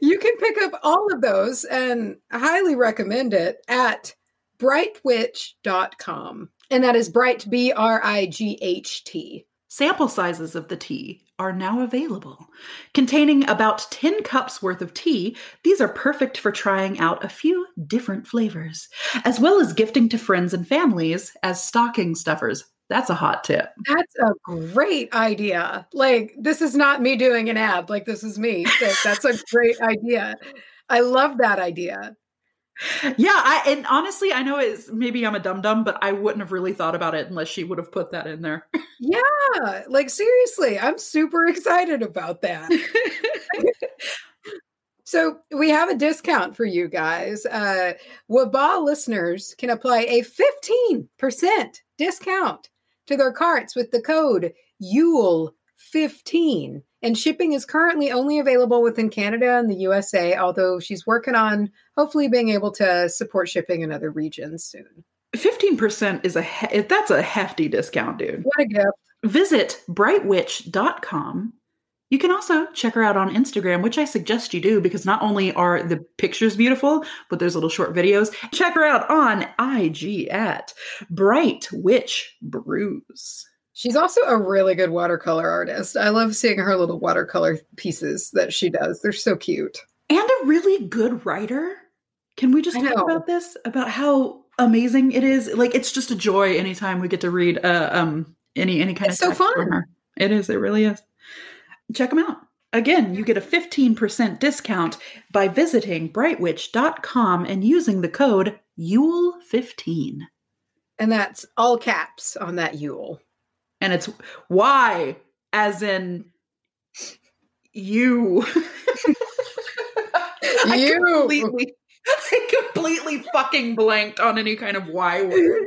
B: you can pick up all of those and I highly recommend it at brightwitch.com and that is bright b-r-i-g-h-t
A: Sample sizes of the tea are now available. Containing about 10 cups worth of tea, these are perfect for trying out a few different flavors, as well as gifting to friends and families as stocking stuffers. That's a hot tip.
B: That's a great idea. Like, this is not me doing an ad. Like, this is me. That- That's a great idea. I love that idea.
A: Yeah, I and honestly, I know it's maybe I'm a dum dum, but I wouldn't have really thought about it unless she would have put that in there.
B: Yeah, like seriously, I'm super excited about that. So we have a discount for you guys. Uh, Waba listeners can apply a 15% discount to their carts with the code YULE15. And shipping is currently only available within Canada and the USA, although she's working on hopefully being able to support shipping in other regions soon.
A: 15% is a he- that's a hefty discount, dude.
B: What a gift.
A: Visit brightwitch.com. You can also check her out on Instagram, which I suggest you do because not only are the pictures beautiful, but there's little short videos. Check her out on IG at Bright Witch Brews.
B: She's also a really good watercolor artist. I love seeing her little watercolor pieces that she does. They're so cute.
A: And a really good writer. Can we just
B: I
A: talk
B: know.
A: about this? About how amazing it is? Like it's just a joy anytime we get to read uh, um any any kind
B: It's
A: of
B: so fun.
A: her. It is, it really is. Check them out. Again, you get a 15% discount by visiting brightwitch.com and using the code YULE15.
B: And that's all caps on that Yule.
A: And it's why as in you. I
B: You.
A: completely, I completely fucking blanked on any kind of why word.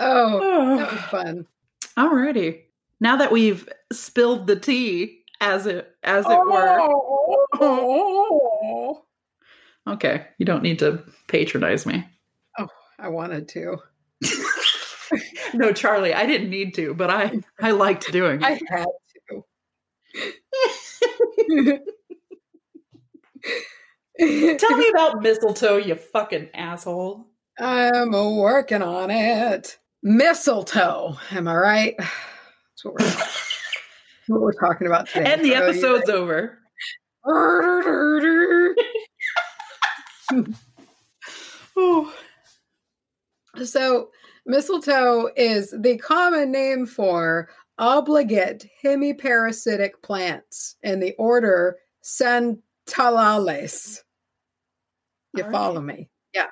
B: oh, that was
A: Oh.
B: fun.
A: Alrighty. Now that we've spilled the tea, as it as it were.
B: Oh,
A: Okay, you don't need to patronize me.
B: Oh, I wanted to.
A: No, Charlie, I didn't need to, but I I liked doing it.
B: I had to.
A: Tell me about mistletoe, you fucking asshole.
B: I'm working on it. Mistletoe. Am I right? That's what we're, that's what we're talking about today.
A: And the
B: So
A: episode's over. Oh,
B: So, mistletoe is the common name for obligate hemiparasitic plants in the order Santalales. You
A: All right.
B: follow me? Yeah.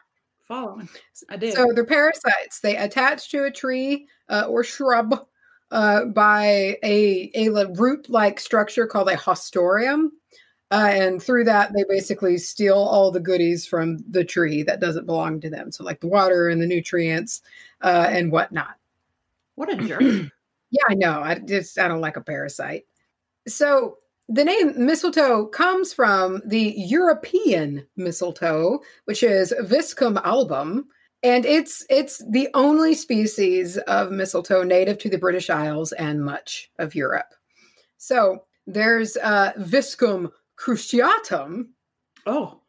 A: Following. I did.
B: So, they're parasites. They attach to a tree uh, or shrub uh, by a, a root like structure called a haustorium. Uh, and through that, they basically steal all the goodies from the tree that doesn't belong to them. So, like the water and the nutrients uh, and whatnot.
A: What a jerk.
B: yeah, I know. I just, I don't like a parasite. So, the name mistletoe comes from the European mistletoe, which is Viscum album, and it's it's the only species of mistletoe native to the British Isles and much of Europe. So there's uh, Viscum cruciatum.
A: Oh,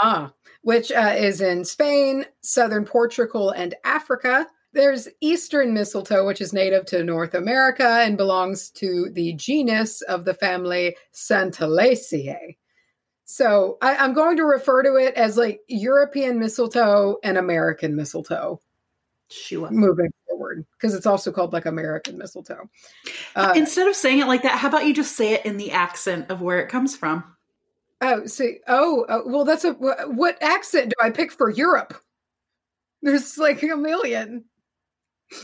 B: ah, which uh, is in Spain, southern Portugal, and Africa. There's Eastern mistletoe, which is native to North America and belongs to the genus of the family Santalaceae. So I, am going to refer to it as like European mistletoe and American mistletoe.
A: Sure.
B: Moving forward, because it's also called like American mistletoe.
A: Uh, Instead of saying it like that, how about you just say it in the accent of where it comes from?
B: Oh, see, oh, oh well, that's a what accent do I pick for Europe? There's like a million.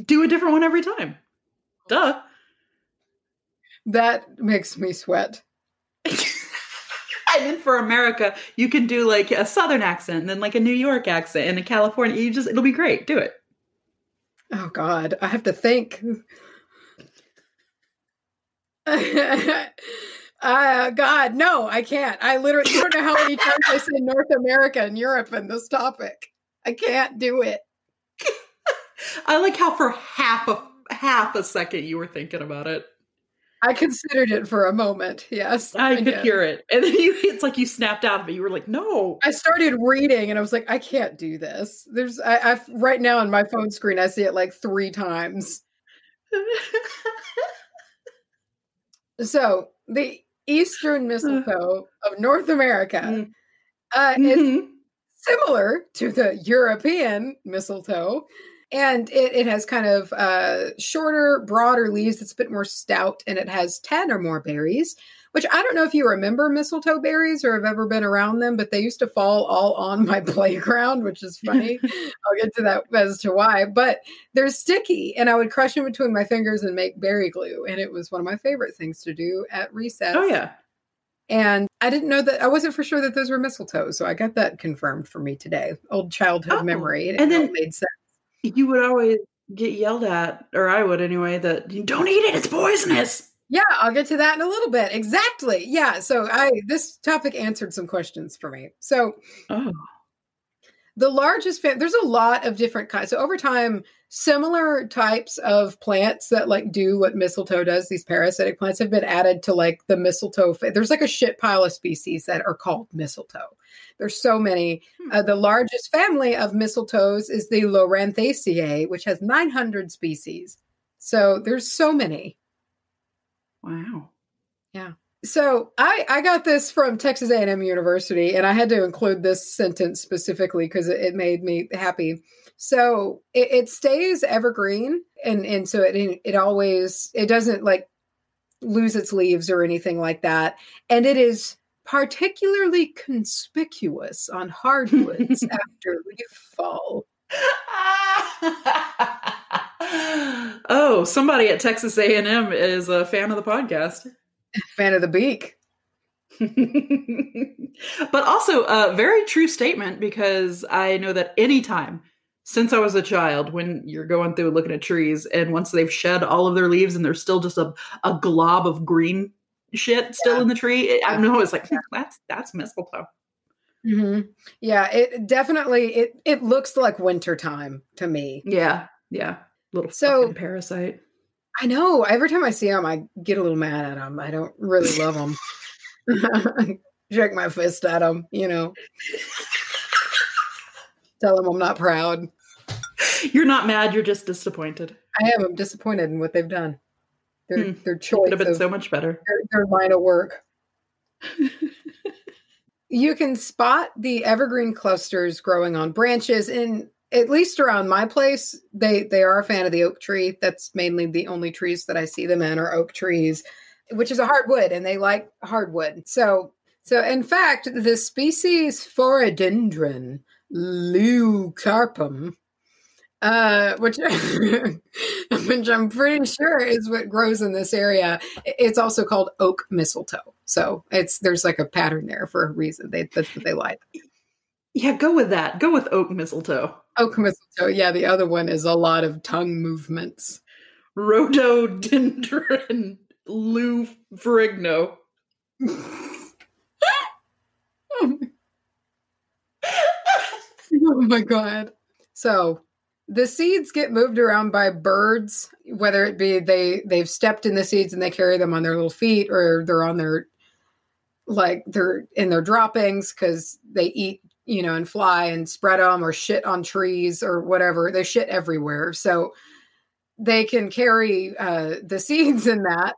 A: Do a different one every time. Duh.
B: That makes me sweat.
A: and then for America, you can do like a Southern accent, and then like a New York accent, and a California. You just it'll be great. Do it.
B: Oh God, I have to think. uh, God, no, I can't. I literally you don't know how many times I say North America and Europe in this topic. I can't do it.
A: I like how for half a half a second you were thinking about it.
B: I considered it for a moment. Yes,
A: I, I could did. hear it, and then you, it's like you snapped out of it. You were like, "No."
B: I started reading, and I was like, "I can't do this." There's, I, I've right now on my phone screen, I see it like three times. so the eastern mistletoe of North America mm. uh, mm-hmm. is similar to the European mistletoe and it, it has kind of uh, shorter, broader leaves. It's a bit more stout, and it has ten or more berries. Which I don't know if you remember mistletoe berries or have ever been around them, but they used to fall all on my playground, which is funny. I'll get to that as to why. But they're sticky, and I would crush them between my fingers and make berry glue, and it was one of my favorite things to do at recess.
A: Oh yeah.
B: And I didn't know that I wasn't for sure that those were mistletoe, so I got that confirmed for me today. Old childhood oh, memory,
A: and, and then made sense you would always get yelled at, or I would anyway, that you don't eat it, it's poisonous.
B: Yeah, I'll get to that in a little bit. Exactly. Yeah. So I this topic answered some questions for me. So oh. the largest fan there's a lot of different kinds. So over time, similar types of plants that like do what mistletoe does, these parasitic plants have been added to like the mistletoe. There's like a shit pile of species that are called mistletoe. There's so many. Hmm. Uh, the largest family of mistletoes is the Loranthaceae, which has 900 species. So there's so many.
A: Wow.
B: Yeah. So I I got this from Texas A&M University, and I had to include this sentence specifically because it, it, made me happy. So it, it, stays evergreen, and and so it it always it doesn't like lose its leaves or anything like that, and it is particularly conspicuous on hardwoods after leaf fall.
A: oh, somebody at Texas A&M is a fan of the podcast.
B: Fan of the beak.
A: but also a very true statement because I know that anytime since I was a child, when you're going through looking at trees and once they've shed all of their leaves and there's still just a, a glob of green shit still yeah. in the tree. I know it's like that's that's mistletoe.
B: Mm-hmm. Yeah, it definitely it it looks like wintertime to me.
A: Yeah, yeah, little so parasite.
B: I know. Every time I see them, I get a little mad at them. I don't really love them. Shake my fist at them, you know. Tell them I'm not proud.
A: You're not mad. You're just disappointed.
B: I am. I'm disappointed in what they've done their hmm. their choice.
A: Could have been so much better.
B: Their, their line of work. you can spot the evergreen clusters growing on branches and at least around my place they they are a fan of the oak tree that's mainly the only trees that i see them in are oak trees which is a hardwood and they like hardwood so so in fact the species phoradendron leucarpum uh, which which I'm pretty sure is what grows in this area. It's also called oak mistletoe. So it's there's like a pattern there for a reason. They that's what they like.
A: Yeah, go with that. Go with oak mistletoe.
B: Oak mistletoe. Yeah, the other one is a lot of tongue movements.
A: Rhododendron Lou Ferrigno.
B: oh my god. So the seeds get moved around by birds, whether it be they they've stepped in the seeds and they carry them on their little feet, or they're on their like they're in their droppings because they eat, you know, and fly and spread them or shit on trees or whatever. They shit everywhere, so they can carry uh, the seeds in that,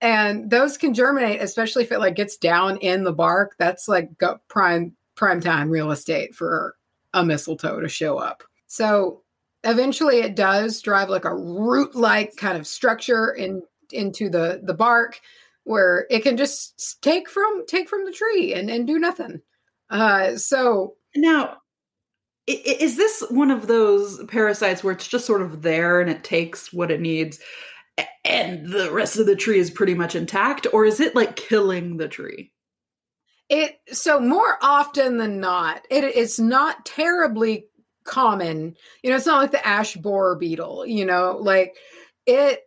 B: and those can germinate, especially if it like gets down in the bark. That's like prime prime time real estate for a mistletoe to show up. So eventually it does drive like a root like kind of structure in into the the bark where it can just take from take from the tree and and do nothing uh so
A: now is this one of those parasites where it's just sort of there and it takes what it needs and the rest of the tree is pretty much intact or is it like killing the tree
B: it so more often than not it, it's not terribly common. You know, it's not like the ash borer beetle, you know, like it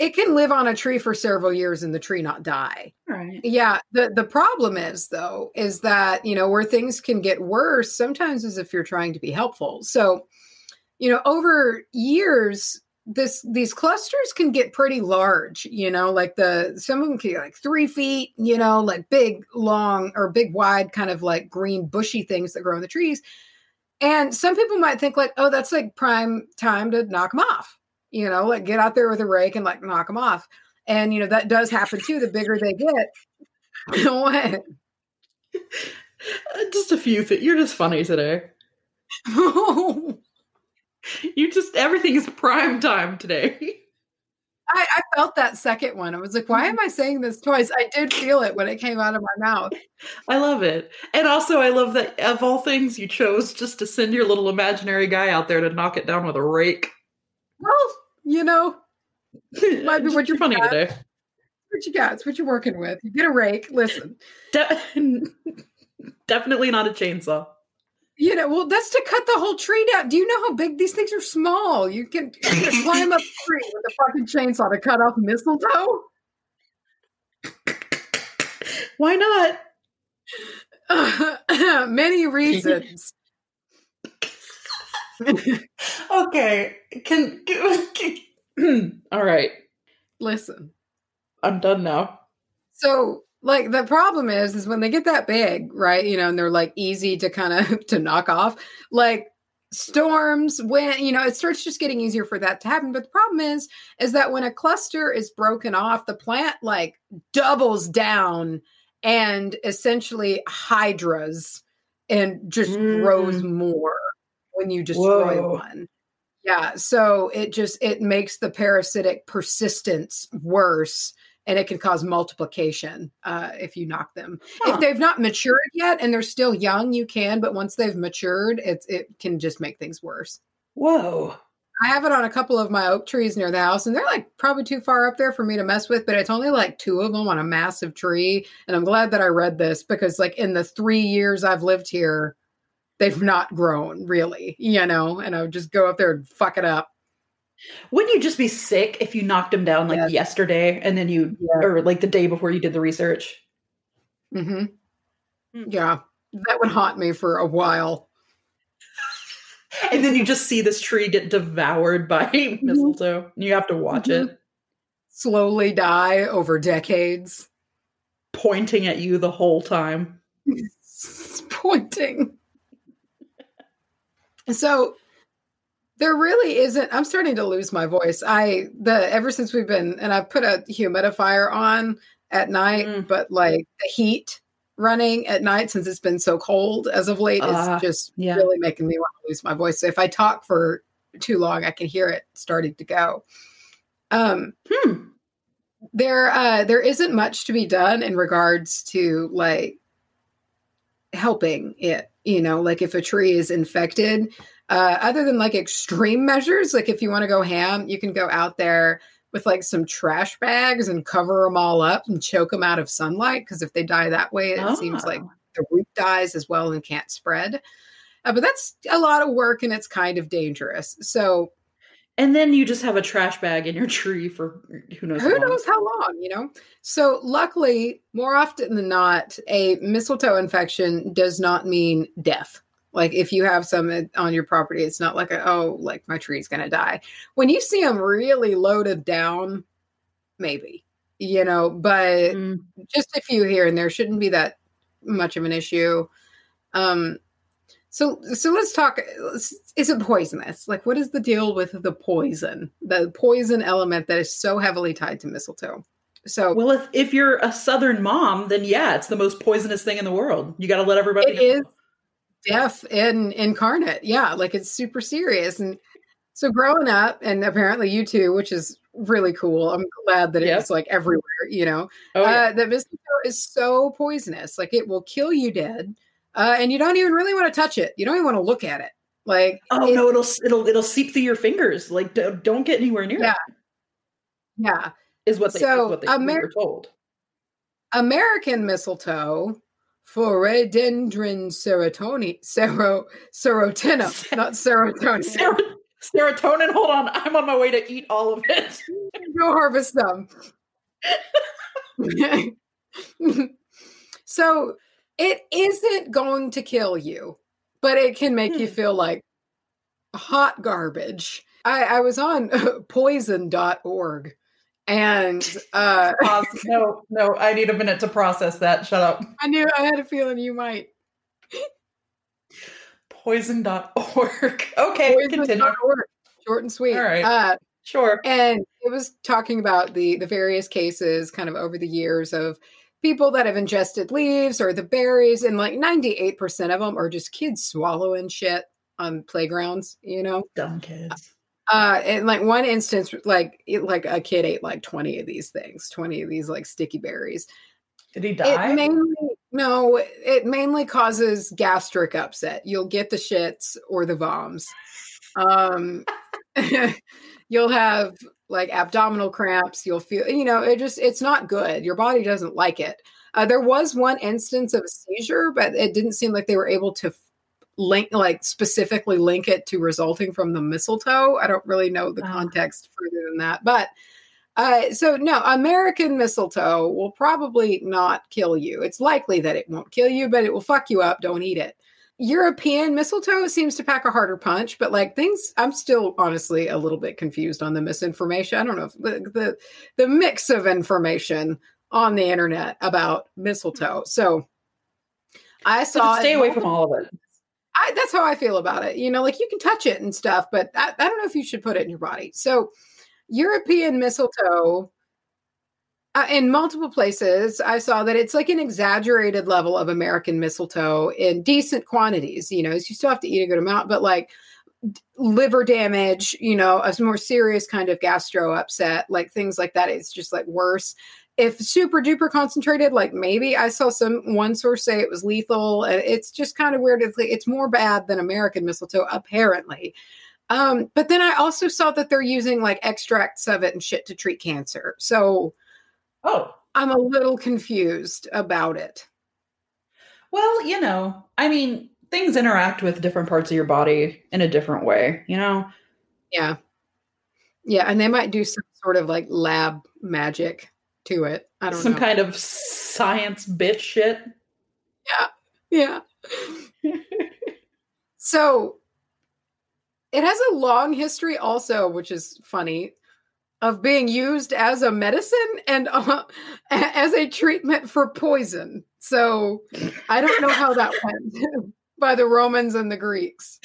B: it can live on a tree for several years and the tree not die.
A: Right.
B: Yeah. The the problem is though, is that, you know, where things can get worse sometimes is if you're trying to be helpful. So, you know, over years, this these clusters can get pretty large, you know, like the some of them can be like three feet, you know, like big, long or big wide kind of like green bushy things that grow in the trees. And some people might think like, oh, that's like prime time to knock them off. You know, like get out there with a rake and like knock them off. And you know that does happen too. The bigger they get, what?
A: Uh, just a few things. You're just funny today. you just everything is prime time today.
B: I, I, felt that second one. I was like, why am I saying this twice? I did feel it when it came out of my mouth.
A: I love it. And also, I love that of all things, you chose just to send your little imaginary guy out there to knock it down with a rake.
B: Well, you know,
A: might be what you're funny got. today.
B: What you got? It's what you're working with. You get a rake. Listen.
A: De- definitely not a chainsaw.
B: You know, well, that's to cut the whole tree down. Do you know how big these things are? Small. You can, you can climb up a tree with a fucking chainsaw to cut off mistletoe.
A: Why not?
B: Uh, many reasons.
A: okay. Can, can all right.
B: Listen.
A: I'm done now.
B: So like the problem is is when they get that big right you know and they're like easy to kind of to knock off like storms when you know it starts just getting easier for that to happen but the problem is is that when a cluster is broken off the plant like doubles down and essentially hydras and just mm. grows more when you destroy Whoa. one yeah so it just it makes the parasitic persistence worse and it can cause multiplication uh, if you knock them. Huh. If they've not matured yet and they're still young, you can, but once they've matured, it's it can just make things worse.
A: Whoa.
B: I have it on a couple of my oak trees near the house, and they're like probably too far up there for me to mess with, but it's only like two of them on a massive tree. And I'm glad that I read this because, like, in the three years I've lived here, they've not grown really, you know, and I would just go up there and fuck it up.
A: Wouldn't you just be sick if you knocked them down like yes. yesterday and then you yeah. or like the day before you did the research?
B: Mm-hmm. Hmm. Yeah. That would haunt me for a while.
A: and then you just see this tree get devoured by mm-hmm. mistletoe. And you have to watch mm-hmm. it.
B: Slowly die over decades.
A: Pointing at you the whole time.
B: Pointing. So there really isn't. I'm starting to lose my voice. I the ever since we've been and I've put a humidifier on at night, mm. but like the heat running at night since it's been so cold as of late uh, is just yeah. really making me want to lose my voice. So if I talk for too long, I can hear it starting to go. Um, hmm. There, uh, there isn't much to be done in regards to like helping it. You know, like if a tree is infected, Uh, other than like extreme measures, like if you want to go ham, you can go out there with like some trash bags and cover them all up and choke them out of sunlight. Because if they die that way, it oh. seems like the root dies as well and can't spread. Uh, but that's a lot of work and it's kind of dangerous. So,
A: and then you just have a trash bag in your tree for who knows
B: who how knows how long, you know. So, luckily, more often than not, a mistletoe infection does not mean death. Like if you have some on your property, it's not like a, oh, like my tree's gonna die. When you see them really loaded down, maybe you know, but mm. just a few here and there shouldn't be that much of an issue. Um, so so let's talk. Is it poisonous? Like, what is the deal with the poison? The poison element that is so heavily tied to mistletoe. So,
A: well, if if you're a Southern mom, then yeah, it's the most poisonous thing in the world. You got to let everybody.
B: It know. is death in incarnate. Yeah, like it's super serious. And so, growing up, and apparently you too, which is really cool. I'm glad that yep. it's like everywhere. You know, oh, yeah. uh, that mistletoe is so poisonous. Like it will kill you dead, uh, and you don't even really want to touch it. You don't even want to look at it. Like
A: oh it, no, it'll it'll it'll seep through your fingers. Like don't, don't get anywhere near
B: yeah.
A: it.
B: Yeah,
A: is what they, so, is what they Amer- were told.
B: American mistletoe Phoradendron serotonin, sero, serotonin, not serotonin.
A: Ser- serotonin. Hold on, I'm on my way to eat all of it.
B: Go harvest them. so it isn't going to kill you, but it can make hmm. you feel like hot garbage. I, I was on poison.org and uh
A: no no i need a minute to process that. Shut up.
B: I knew i had a feeling you might.
A: Poison.org okay poison. continue
B: short and sweet.
A: All right. Uh, sure.
B: and it was talking about the the various cases kind of over the years of people that have ingested leaves or the berries and like 98% of them are just kids swallowing shit on playgrounds you know
A: dumb kids
B: uh, in like one instance, like it, like a kid ate like twenty of these things, twenty of these like sticky berries.
A: Did he die?
B: It mainly, no, it mainly causes gastric upset. You'll get the shits or the voms. Um, you'll have like abdominal cramps. You'll feel, you know, it just it's not good. Your body doesn't like it. Uh, there was one instance of a seizure, but it didn't seem like they were able to link like specifically link it to resulting from the mistletoe. I don't really know the oh. context further than that, but uh, so no, American mistletoe will probably not kill you. It's likely that it won't kill you, but it will fuck you up. Don't eat it. European mistletoe seems to pack a harder punch, but like things, I'm still honestly a little bit confused on the misinformation. I don't know if the the, the mix of information on the internet about mistletoe. So I saw
A: stay away from all of it.
B: I, that's how I feel about it. You know, like you can touch it and stuff, but I, I don't know if you should put it in your body. So, European mistletoe, uh, in multiple places, I saw that it's like an exaggerated level of American mistletoe in decent quantities. You know, you still have to eat a good amount, but like liver damage, you know, a more serious kind of gastro upset, like things like that. It's just like worse if super duper concentrated, like maybe I saw some one source say it was lethal. It's just kind of weird. It's, like, it's more bad than American mistletoe, apparently. Um, but then I also saw that they're using like extracts of it and shit to treat cancer. So,
A: oh,
B: I'm a little confused about it.
A: Well, you know, I mean, things interact with different parts of your body in a different way, you know?
B: Yeah. Yeah. And they might do some sort of like lab magic to it. I don't know.
A: Some
B: know.
A: kind of science bitch shit.
B: Yeah. Yeah. so it has a long history also, which is funny, of being used as a medicine and uh, as a treatment for poison. So I don't know how that went by the Romans and the Greeks.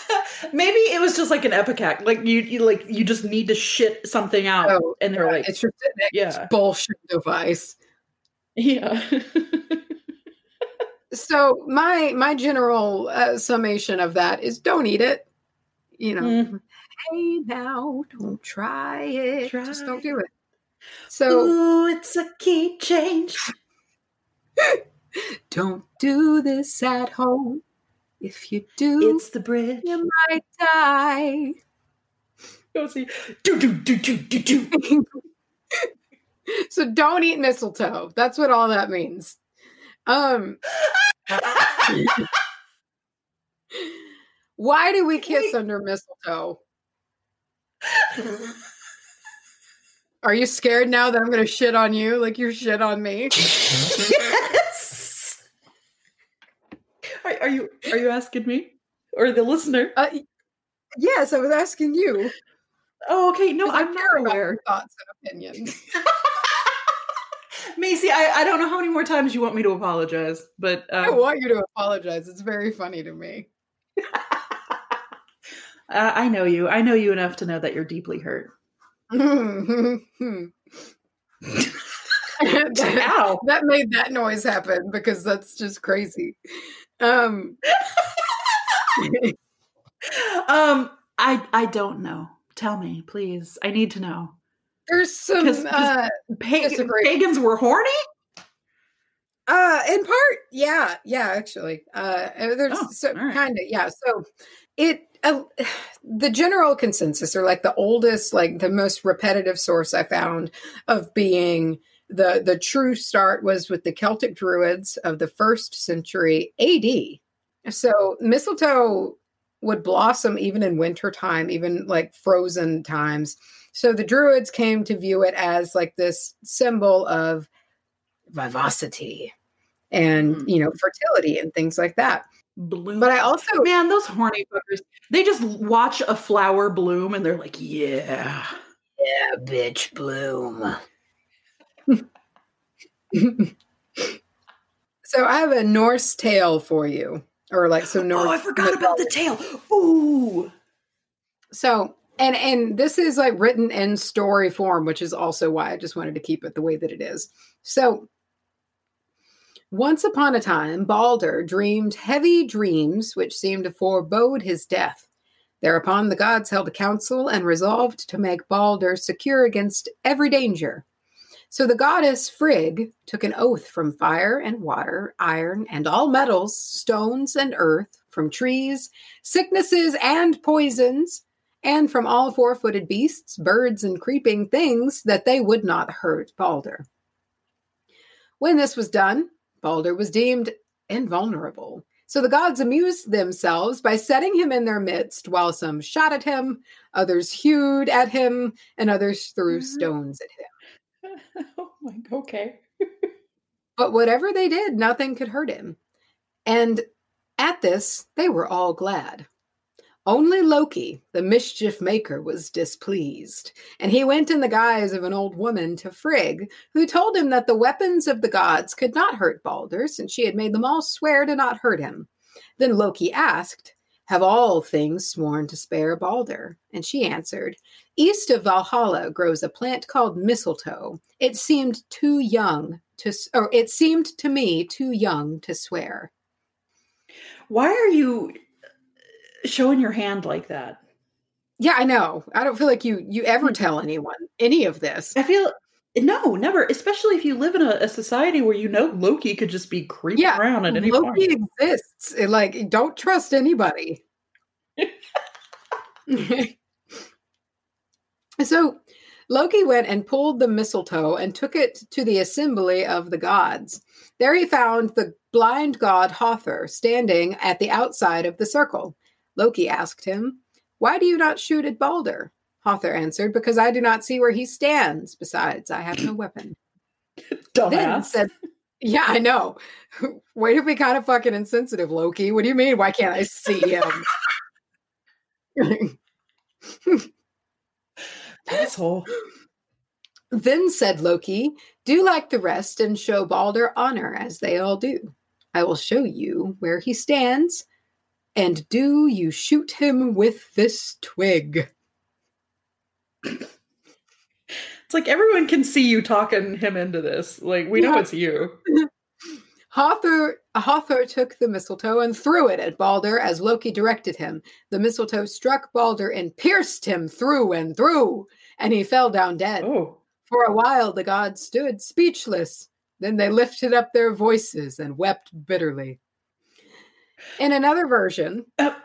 A: Maybe it was just like an ipecac. Like you, you like you just need to shit something out, oh, and they're yeah, like,
B: "It's just an yeah. bullshit device."
A: Yeah.
B: so my my general uh, summation of that is don't eat it. You know, mm. Hey now, don't try it. Try. Just don't do it. So
A: Ooh, it's a key change.
B: don't do this at home. If you do,
A: It's the bridge.
B: you might die.
A: Go see. Do do do do do do.
B: So don't eat mistletoe. That's what all that means. Um, why do we kiss
A: Wait.
B: under mistletoe? Are you scared now that I'm going to shit on you like you shit on me?
A: yes. Are, are you are you asking me or the listener?
B: Uh, yes, I was asking you.
A: Oh, okay. No,
B: I
A: I'm
B: care
A: not aware.
B: your thoughts and opinions.
A: Macy, I, I don't know how many more times you want me to apologize, but
B: I
A: um,
B: want you to apologize. It's very funny to me.
A: Uh, I know you. I know you enough to know that you're deeply hurt.
B: that,
A: Ow.
B: that made that noise happen because that's just crazy. Um,
A: Um, I I don't know. Tell me, please. I need to know.
B: there's some
A: 'Cause- 'cause-
B: uh,
A: Pag- pagans were horny.
B: Uh, in part, yeah, yeah, actually, uh, there's
A: Oh,
B: so
A: right.
B: kind of, yeah. So it, uh, the general consensus, or like the oldest, like the most repetitive source I found of being the the true start was with the Celtic Druids of the first century AD. So mistletoe would blossom even in winter time, even like frozen times. So the Druids came to view it as like this symbol of vivacity and
A: Mm.
B: you know fertility and things like that
A: Bloom.
B: but i also
A: man, those horny fuckers. They just watch a flower bloom and they're like, yeah.
B: yeah bitch bloom so i have a norse tale for you or like some norse
A: Oh, I forgot about the tale. Ooh.
B: so and and this is like written in story form which is also why i just wanted to keep it the way that it is so once upon a time balder dreamed heavy dreams which seemed to forebode his death thereupon the gods held a council and resolved to make balder secure against every danger so the goddess frigg took an oath from fire and water iron and all metals stones and earth from trees sicknesses and poisons and from all four footed beasts, birds, and creeping things, that they would not hurt Balder. When this was done, Balder was deemed invulnerable. So the gods amused themselves by setting him in their midst, while some shot at him, others hewed at him, and others threw
A: Mhm.
B: stones at him.
A: oh my god, okay.
B: But whatever they did, nothing could hurt him. And at this, they were all glad. Only Loki, the mischief maker, was displeased, and he went in the guise of an old woman to Frigg, who told him that the weapons of the gods could not hurt Balder, since she had made them all swear to not hurt him. Then Loki asked, Have all things sworn to spare Balder? And she answered, East of Valhalla grows a plant called mistletoe. It seemed too young to, or it seemed to me too young to swear.
A: Why are you showing your hand like that?
B: Yeah, I know. I don't feel like you you ever
A: Hmm.
B: tell anyone any of this.
A: I feel no, never. Especially if you live in a, a society where you know Loki could just be creeping
B: Yeah,
A: around at any point.
B: Loki
A: point.
B: exists. Like, don't trust anybody. so Loki went and pulled the mistletoe and took it to the assembly of the gods. There he found the blind god Hother standing at the outside of the circle. Loki asked him, Why do you not shoot at Balder? Hother answered, Because I do not see where he stands. Besides, I have no weapon. Then
A: Dumbass.
B: said, Yeah, I know. Way to be kind of fucking insensitive, Loki. What do you mean? Why can't I see him?
A: Asshole.
B: then said Loki, Do like the rest and show Balder honor as they all do. I will show you where he stands, and do you shoot him with this twig.
A: It's like everyone can see you talking him into this. Like we know it's you.
B: Hother, Hother took the mistletoe and threw it at Balder as Loki directed him. The mistletoe struck Balder and pierced him through and through, and he fell down dead.
A: Oh.
B: For a while the gods stood speechless. Then they lifted up their voices and wept bitterly. In another version,
A: Oh.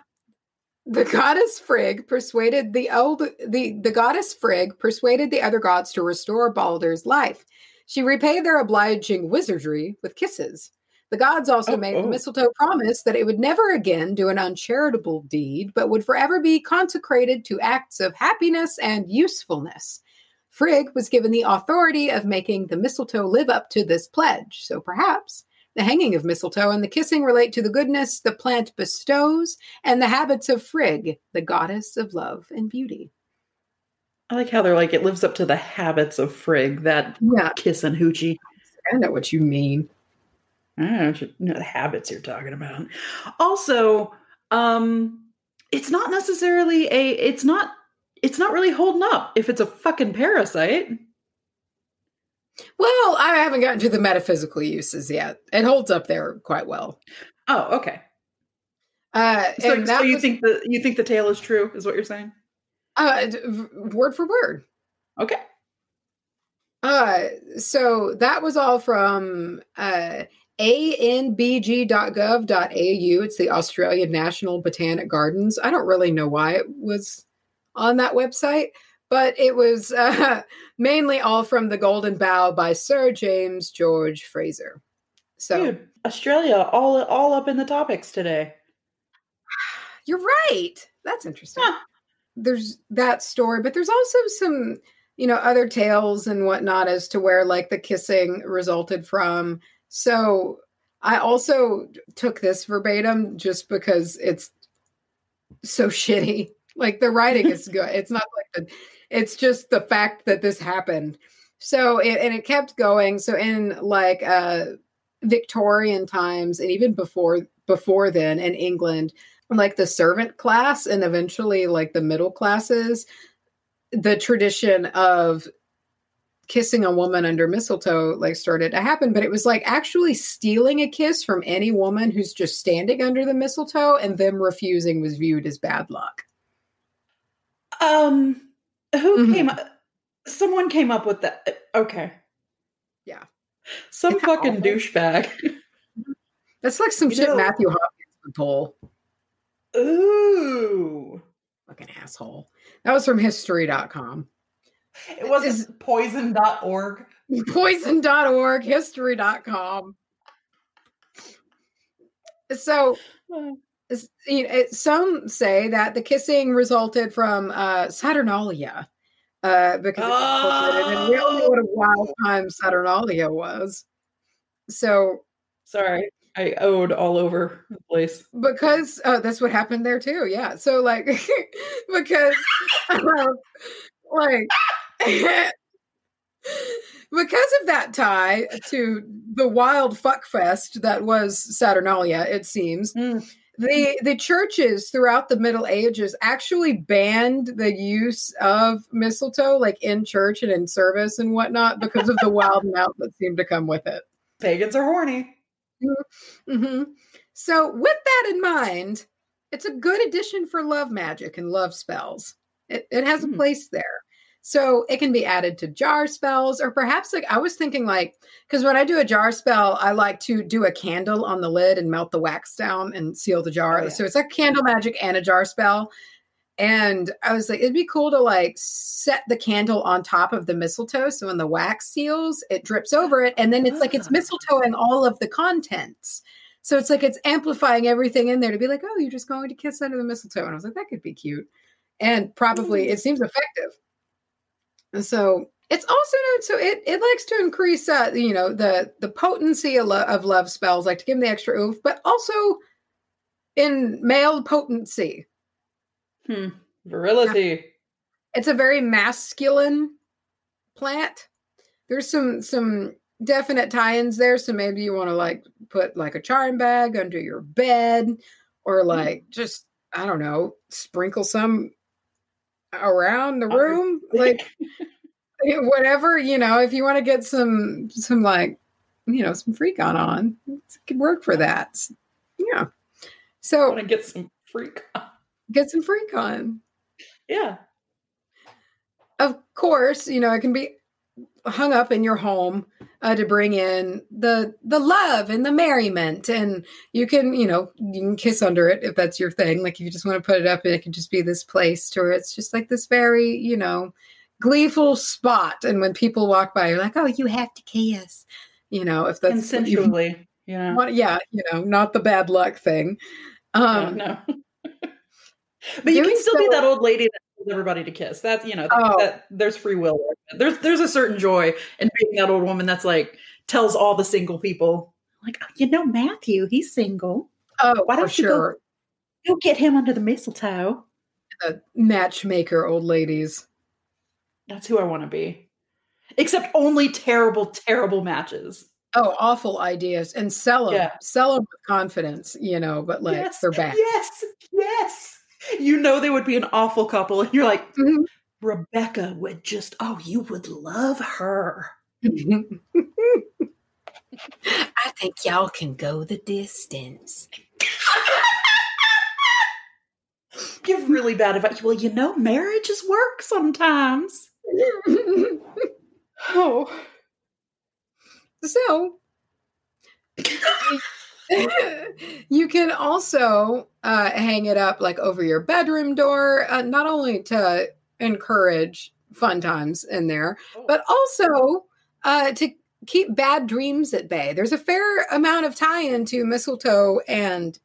B: the goddess Frigg persuaded the old the, the goddess Frigg persuaded the other gods to restore Baldur's life. She repaid their obliging wizardry with kisses. The gods also
A: Oh,
B: made
A: oh.
B: the mistletoe promise that it would never again do an uncharitable deed, but would forever be consecrated to acts of happiness and usefulness. Frigg was given the authority of making the mistletoe live up to this pledge, so perhaps the hanging of mistletoe and the kissing relate to the goodness the plant bestows and the habits of Frigg, the goddess of love and beauty.
A: I like how they're like it lives up to the habits of Frigg, that
B: Yeah,
A: kiss and hoochie.
B: I know what you mean.
A: I don't know, you- know the habits you're talking about. Also, um, it's not necessarily a. It's not. It's not really holding up if it's a fucking parasite.
B: Well, I haven't gotten to the metaphysical uses yet. It holds up there quite well.
A: Oh, okay.
B: Uh,
A: So, so you
B: was,
A: think the you think the tale is true? Is what you're saying?
B: uh, word for word.
A: Okay.
B: Uh, so that was all from uh, anbg.gov.au. It's the Australian National Botanic Gardens. I don't really know why it was on that website, but it was uh, mainly all from The Golden Bough by Sir James George Frazer. So
A: Dude, Australia, all all up in the topics today.
B: you're right. That's interesting.
A: Huh.
B: There's that story, but there's also some, you know, other tales and whatnot as to where like the kissing resulted from. So I also took this verbatim just because it's so shitty. Like the writing is good. It's not like the, it's just the fact that this happened. So it, and it kept going. So in like uh Victorian times and even before before then in England, like the servant class and eventually like the middle classes, the tradition of kissing a woman under mistletoe like started to happen but it was like actually stealing a kiss from any woman who's just standing under the mistletoe and them refusing was viewed as bad luck
A: Um, who
B: Mhm.
A: came up? Someone came up with that. Okay.
B: Yeah.
A: Some
B: Isn't
A: fucking douchebag.
B: that's like some
A: You
B: shit
A: know-
B: matthew hopkins would pull
A: Ooh.
B: fucking asshole that was from history.com
A: It wasn't
B: Is-
A: poison.org.
B: poison.org history.com so s- you know, it- some say that the kissing resulted from uh, Saturnalia uh, because incorporated, and we all know what a wild time Saturnalia was. So,
A: Sorry. I owed all over the place.
B: because oh, that's what happened there too. Yeah. So, like, because, um, like, because of that tie to the wild fuck fest that was Saturnalia, it seems. The the churches throughout the middle ages actually banned the use of mistletoe like in church and in service and whatnot because of the wild amount that seemed to come with it.
A: Pagans are horny.
B: hmm so with that in mind it's a good addition for love magic and love spells. It, it has a
A: Hmm.
B: place there so it can be added to jar spells or perhaps like i was thinking like because when i do a jar spell i like to do a candle on the lid and melt the wax down and seal the jar.
A: Oh, yeah.
B: so it's like candle magic and a jar spell. And i was like it'd be cool to like set the candle on top of the mistletoe so when the wax seals it drips over it and then it's like it's
A: Ah.
B: mistletoeing all of the contents. So it's like it's amplifying everything in there to be like oh you're just going to kiss under the mistletoe. And i was like that could be cute. And probably it seems effective so it's also known so it, it likes to increase uh you know the the potency of, lo- of love spells like to give them the extra oof but also in male potency
A: Hmm. Virility.
B: it's a very masculine plant there's some some definite tie-ins there so maybe you want to like put like a charm bag under your bed or like just i don't know sprinkle some around the room like eh, whatever you know if you want to get some some like you know some freak on on it could work for that yeah so
A: want to get some freak. On.
B: get some freak on
A: Yeah.
B: of course you know it can be hung up in your home uh, to bring in the the love and the merriment and you can you know you can kiss under it if that's your thing like if you just want to put it up and it can just be this place to where it's just like this very you know gleeful spot and when people walk by you're like oh you have to kiss you know if that's
A: Consensually. Yeah.
B: want- yeah you know not the bad luck thing um
A: no. but you can still be that old lady that everybody to kiss. That's you know
B: Oh.
A: that there's free will. There's there's a certain joy in being that old woman that's like tells all the single people like "Oh, you know Matthew he's single.
B: oh
A: Why don't you go-
B: sure
A: Go get him under the mistletoe.
B: the matchmaker old ladies
A: That's who I want to be. Except only terrible, terrible matches.
B: Oh, awful ideas and sell them.
A: Yeah.
B: Sell them with confidence, you know, but like
A: yes,
B: they're bad.
A: Yes, yes. You know they would be an awful couple, and you're like,
B: Mhm.
A: Rebecca would just, oh, you would love her.
B: I think y'all can go the distance.
A: Give really bad advice. Well, you know, marriages work sometimes. Oh,
B: so you can also uh, hang it up like over your bedroom door, uh, not only to encourage fun times in there, but also uh, to keep bad dreams at bay. There's a fair amount of tie-in to mistletoe and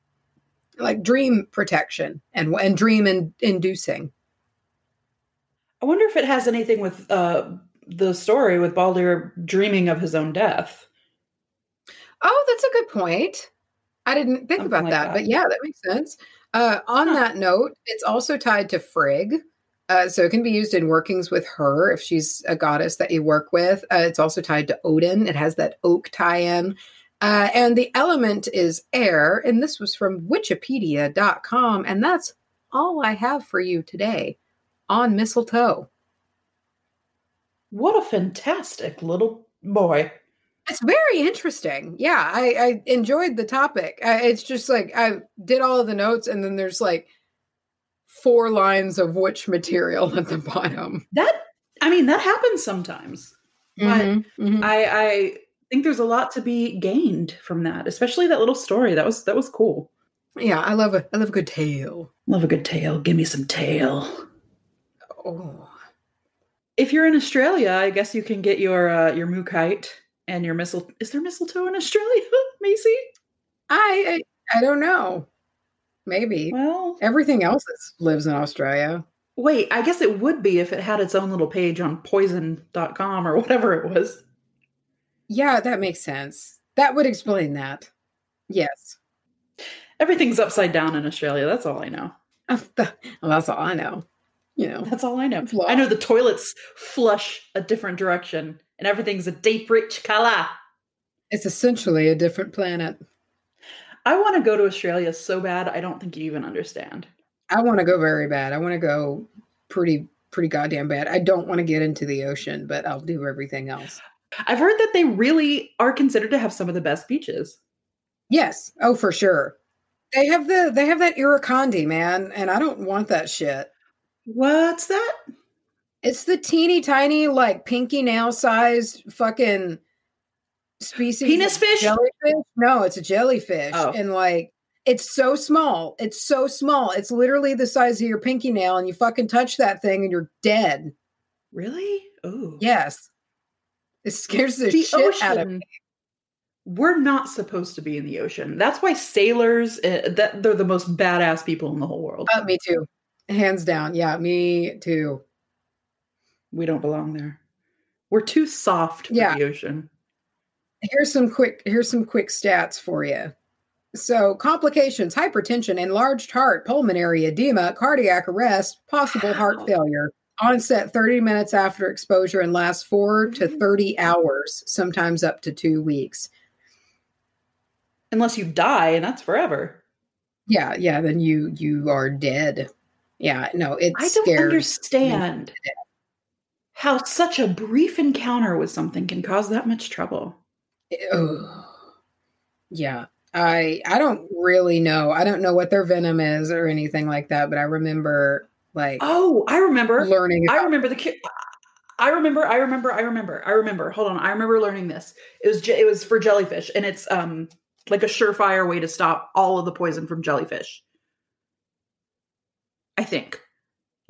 B: like dream protection and and dream in, inducing.
A: I wonder if it has anything with uh, the story with Baldur dreaming of his own death.
B: Oh, that's a good point. I didn't think
A: Something
B: about
A: like
B: that,
A: that.
B: but yeah, that makes sense. Uh, on
A: Huh.
B: that note, it's also tied to Frigg. Uh, so it can be used in workings with her if she's a goddess that you work with. Uh, it's also tied to Odin. It has that oak tie in. Uh, and the element is air. And this was from Wikipedia.com. And that's all I have for you today on mistletoe.
A: What a fantastic little boy.
B: It's very interesting. Yeah, I, I enjoyed the topic. Uh, it's just like I did all of the notes, and then there's like four lines of witch material at the bottom.
A: That, I mean, that happens sometimes. But
B: Mhm, mhm.
A: I, I think there's a lot to be gained from that, especially that little story. That was that was cool.
B: yeah, I love a I love a good tale.
A: Love a good tale. Give me some tale.
B: Oh,
A: If you're in Australia, I guess you can get your uh, your mookaite and your mistle. Is there mistletoe in Australia, Macy?
B: I, I don't know. Maybe
A: Well,
B: everything else is, lives in Australia.
A: wait. I guess it would be if it had its own little page on poison.com or whatever it was.
B: Yeah, that makes sense. That would explain that. Yes.
A: Everything's upside down in Australia. That's all I know.
B: well, that's all I know. You know.
A: That's all I know. I know the toilets flush a different direction and everything's a deep, rich color.
B: It's essentially a different planet.
A: I want to go to Australia so bad. I don't think you even understand.
B: I want to go very bad. I want to go pretty pretty goddamn bad. I don't want to get into the ocean, but I'll do everything else.
A: I've heard that they really are considered to have some of the best beaches.
B: Yes. Oh, for sure. They have the they have that irukandi, man, and I don't want that shit.
A: What's that?
B: It's the teeny tiny, like pinky nail sized fucking species.
A: Penis fish?
B: Jellyfish? No, it's a jellyfish.
A: Oh.
B: And like it's so small. It's so small. It's literally the size of your pinky nail, and you fucking touch that thing and you're dead.
A: Really? Oh.
B: Yes. It scares the,
A: The
B: shit out of me.
A: We're not supposed to be in the ocean. That's why sailors, uh, that they're the most badass people in the whole world.
B: Uh, me too. Hands down. Yeah, me too.
A: We don't belong there. We're too soft for
B: Yeah.
A: the ocean.
B: Here's some quick here's some quick stats for you. So, complications, hypertension, enlarged heart, pulmonary edema, cardiac arrest, possible heart failure. Onset 30 minutes after exposure and lasts 4 to
A: Mhm.
B: 30 hours, sometimes up to 2 weeks.
A: Unless you die, and that's forever.
B: Yeah, yeah, then you you are dead. Yeah, no, it
A: I don't
B: scares me.
A: understand how such a brief encounter with something can cause that much trouble.
B: Ugh. Yeah. I I don't really know. I don't know what their venom is or anything like that, but I remember like
A: Oh, I remember.
B: learning
A: I remember the. ki- I remember, I remember, I remember, I remember. Hold on, I remember learning this. It was it was for jellyfish, and it's um like a surefire way to stop all of the poison from jellyfish. I think.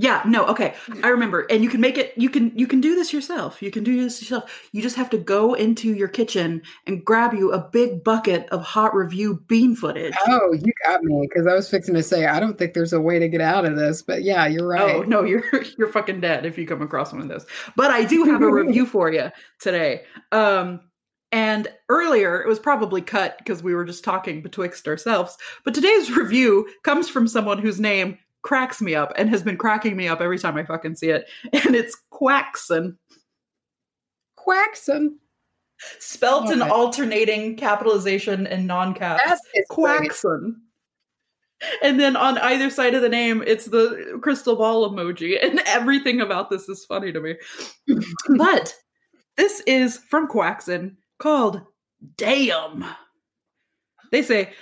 A: Yeah, no, okay. I remember. And you can make it you can you can do this yourself. You can do this yourself. You just have to go into your kitchen and grab you a big bucket of hot review bean footage.
B: Oh, you got me because I was fixing to say I don't think there's a way to get out of this, but yeah, you're right.
A: Oh, no, you're you're fucking dead if you come across one of those. But I do have a review for you today. Um and earlier it was probably cut because we were just talking betwixt ourselves. But today's review comes from someone whose name cracks me up and has been cracking me up every time I fucking see it. And it's Quackson.
B: Quackson.
A: Spelt in alternating capitalization and non-caps.
B: That is great.
A: And then on either side of the name, it's the crystal ball emoji. And everything about this is funny to me. but this is from Quackson called Damn. They say,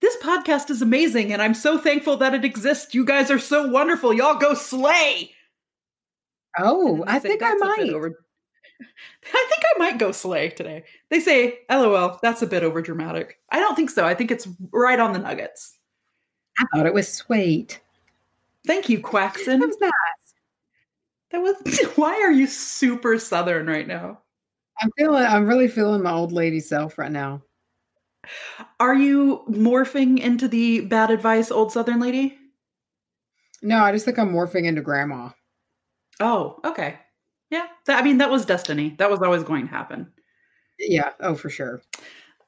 A: This podcast is amazing, and I'm so thankful that it exists. You guys are so wonderful. Y'all go slay.
B: Oh, I think I
A: "That's a bit
B: might.
A: over- I think I might go slay today. They say, LOL, that's a bit over dramatic. I don't think so. I think it's right on the nuggets.
B: I thought it was sweet.
A: Thank you, Quackson.
B: That was nice.
A: That was why are you super southern right now?
B: I'm feeling. I'm really feeling my old lady self right now.
A: Are you morphing into the bad advice old southern lady?
B: No, I just think I'm morphing into grandma.
A: Oh, okay. Yeah. That, I mean, that was destiny. That was always going to happen.
B: Yeah. Oh, for sure.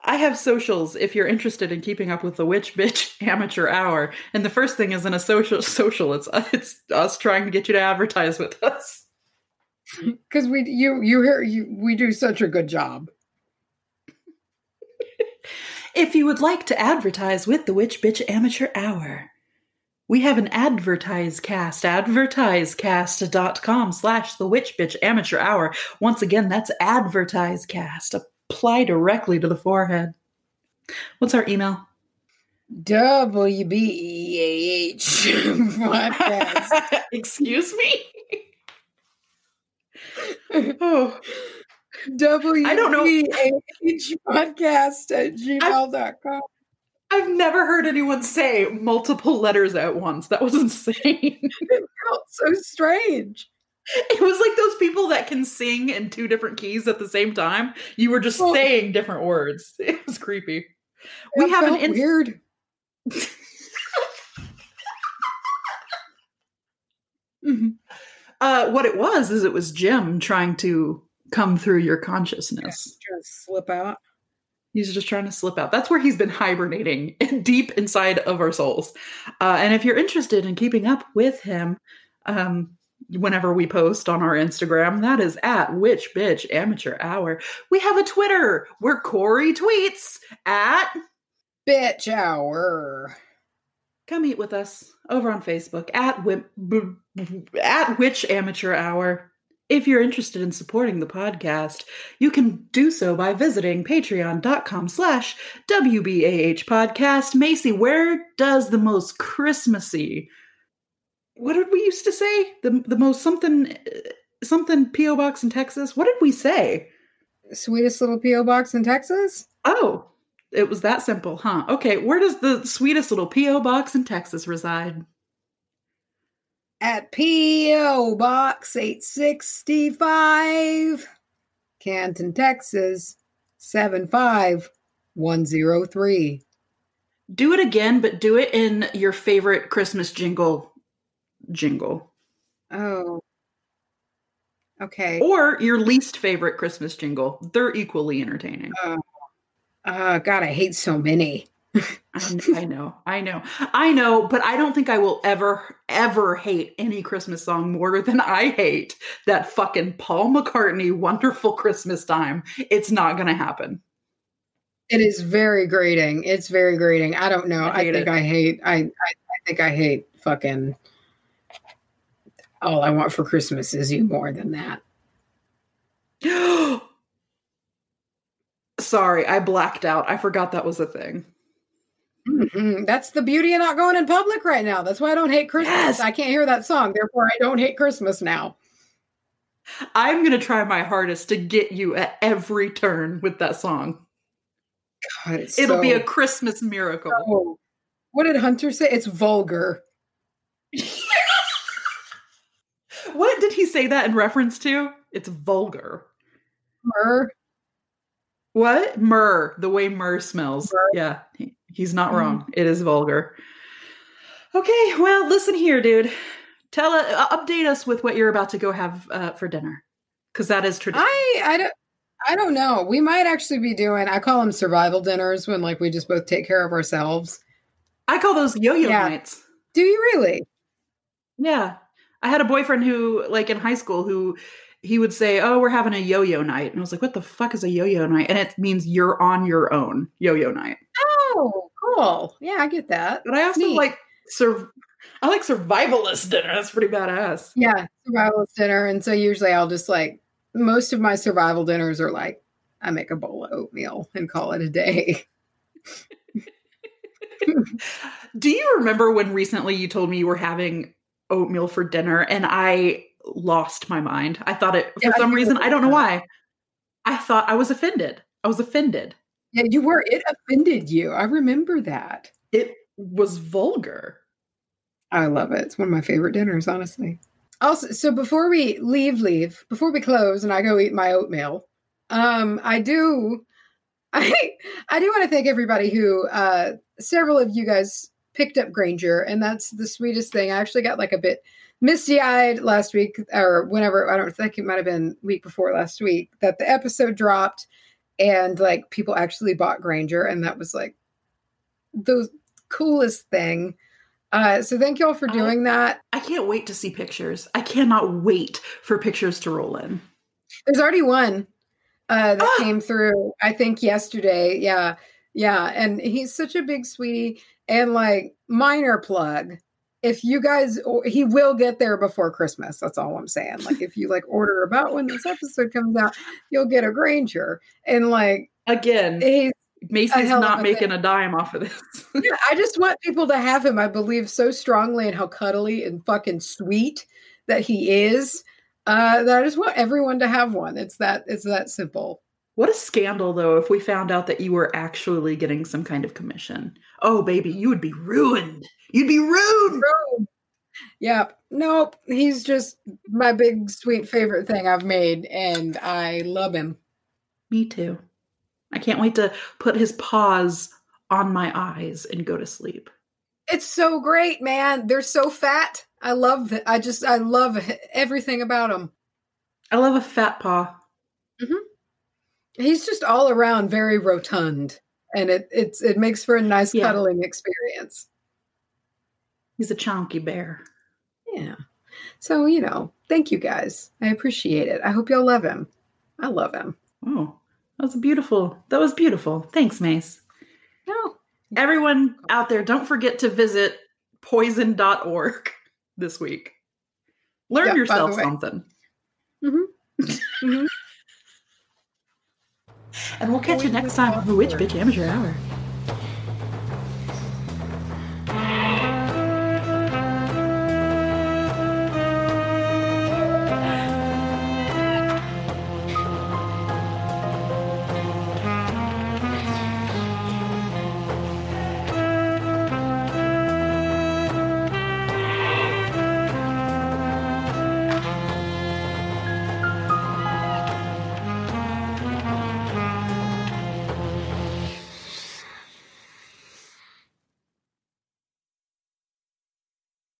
A: I have socials if you're interested in keeping up with the Witch Bitch Amateur Hour. And the first thing isn't a social social. It's uh, it's us trying to get you to advertise with us.
B: Because we, you, you hear, you, we do such a good job.
A: If you would like to advertise with the Witch Bitch Amateur Hour, we have an advertise cast, advertisecast.com slash the Witch Bitch Amateur Hour. Once again, that's advertise cast. Apply directly to the forehead. What's our email?
B: WBEH podcast.
A: Excuse me? oh, I don't know.
B: podcast at gmail.com.
A: I've never heard anyone say multiple letters at once. That was insane.
B: It felt so strange.
A: It was like those people that can sing in two different keys at the same time. You were just
B: Well-
A: saying different words. It was creepy. We have an ins-
B: weird. Mhm.
A: uh what it was is it was Jim trying to come through your consciousness.
B: Trying to slip out.
A: He's just trying to slip out. That's where he's been hibernating deep inside of our souls. Uh, and if you're interested in keeping up with him, um, whenever we post on our Instagram, that is at Witch Bitch Amateur Hour. We have a Twitter where Corey tweets at
B: Bitch hour.
A: come eat with us over on Facebook at Wi- at Witch Amateur Hour. If you're interested in supporting the podcast, you can do so by visiting patreon.com slash WBAH podcast. Macy, where does the most Christmassy what did we used to say? The the most something something P.O. box in Texas? What did we say?
B: Sweetest little P.O. box in Texas?
A: Oh, it was that simple, huh? Okay, where does the sweetest little P.O. box in Texas reside?
B: At P.O. Box 865, Canton, Texas 75103.
A: Do it again, but do it in your favorite Christmas jingle jingle.
B: Oh. Okay.
A: Or your least favorite Christmas jingle. They're equally entertaining.
B: Uh, God, I hate so many.
A: I, know, I know, I know, but I don't think I will ever, ever hate any Christmas song more than I hate that fucking Paul McCartney Wonderful Christmas Time. It's not going to happen.
B: It is very grating. It's very grating. I don't know.
A: I
B: I, think
A: it.
B: I hate. I, I I think I hate fucking. All I want for Christmas is you more than that.
A: Sorry, I blacked out. I forgot that was a thing.
B: Mhm. That's the beauty of not going in public right now. That's why I don't hate Christmas.
A: Yes.
B: I can't hear that song. Therefore, I don't hate Christmas now.
A: I'm going to try my hardest to get you at every turn with that song.
B: God, it's
A: It'll be a Christmas miracle.
B: Oh. What did Hunter say? It's vulgar.
A: What did he say that in reference to? It's vulgar.
B: Myrrh.
A: What? Myrrh, the way myrrh smells.
B: Myrrh.
A: Yeah, he's not wrong. It is vulgar. Okay, well, listen here, dude. Tell uh, update us with what you're about to go have uh, for dinner, because that is tradition.
B: I I don't I don't know. We might actually be doing I call them survival dinners when like we just both take care of ourselves.
A: I call those yo-yo
B: Yeah.
A: nights.
B: Do you really?
A: Yeah. I had a boyfriend who, like in high school, who he would say, Oh, we're having a yo yo night. And I was like, What the fuck is a yo yo night? And it means you're on your own yo yo night.
B: Oh, Oh, cool. Yeah, I get that.
A: But I also
B: Neat.
A: like, sur- I like survivalist dinner. That's pretty badass.
B: Yeah, survivalist dinner. And so usually I'll just like most of my survival dinners are like I make a bowl of oatmeal and call it a day.
A: Do you remember when recently you told me you were having oatmeal for dinner and I lost my mind? I thought it, for
B: Yeah,
A: some
B: do
A: reason, I don't know why. I thought I was offended. I was offended.
B: Yeah, you were. It offended you. I remember that.
A: It was vulgar.
B: I love it. It's one of my favorite dinners, honestly. Also, so before we leave, leave before we close, and I go eat my oatmeal. Um, I do, I I do want to thank everybody who, uh, several of you guys picked up Granger, and that's the sweetest thing. I actually got like a bit misty eyed last week, or whenever I don't think it might have been week before last week that the episode dropped, and like people actually bought Granger, and that was like the coolest thing. Uh, so thank you all for
A: I-
B: doing that.
A: I can't wait to see pictures. I cannot wait for pictures to roll in.
B: There's already one uh, that
A: Ah!
B: came through, I think, yesterday. Yeah. Yeah. And he's such a big sweetie. And like, minor plug. If you guys, he will get there before Christmas. That's all I'm saying. Like, if you like order about when this episode comes out, you'll get a Granger. And like,
A: Again,
B: he's,
A: Macy's not making
B: thing.
A: a dime off of this.
B: yeah, I just want people to have him. I believe so strongly in how cuddly and fucking sweet that he is. Uh, that I just want everyone to have one. It's that, it's that simple.
A: What a scandal, though, if we found out that you were actually getting some kind of commission. Oh, baby, you would be ruined. You'd be ruined.
B: Rome. Yep. Nope. He's just my big sweet favorite thing I've made, and I love him.
A: Me too. I can't wait to put his paws on my eyes and go to sleep.
B: It's so great, man. They're so fat. I love it. I just I love everything about him.
A: I love a fat paw. Mm-hmm.
B: He's just all around very rotund, and it it's it makes for a nice
A: Yeah.
B: cuddling experience.
A: He's a chunky bear.
B: Yeah. So you know, thank you guys. I appreciate it. I hope y'all love him. I love him.
A: Oh, that was beautiful. That was beautiful. Thanks, Mace.
B: No.
A: Everyone out there, don't forget to visit poison.org this week. Learn
B: Yeah,
A: yourself something.
B: Mhm. Mhm.
A: And we'll catch you next time on the Witch Bitch Amateur Hour.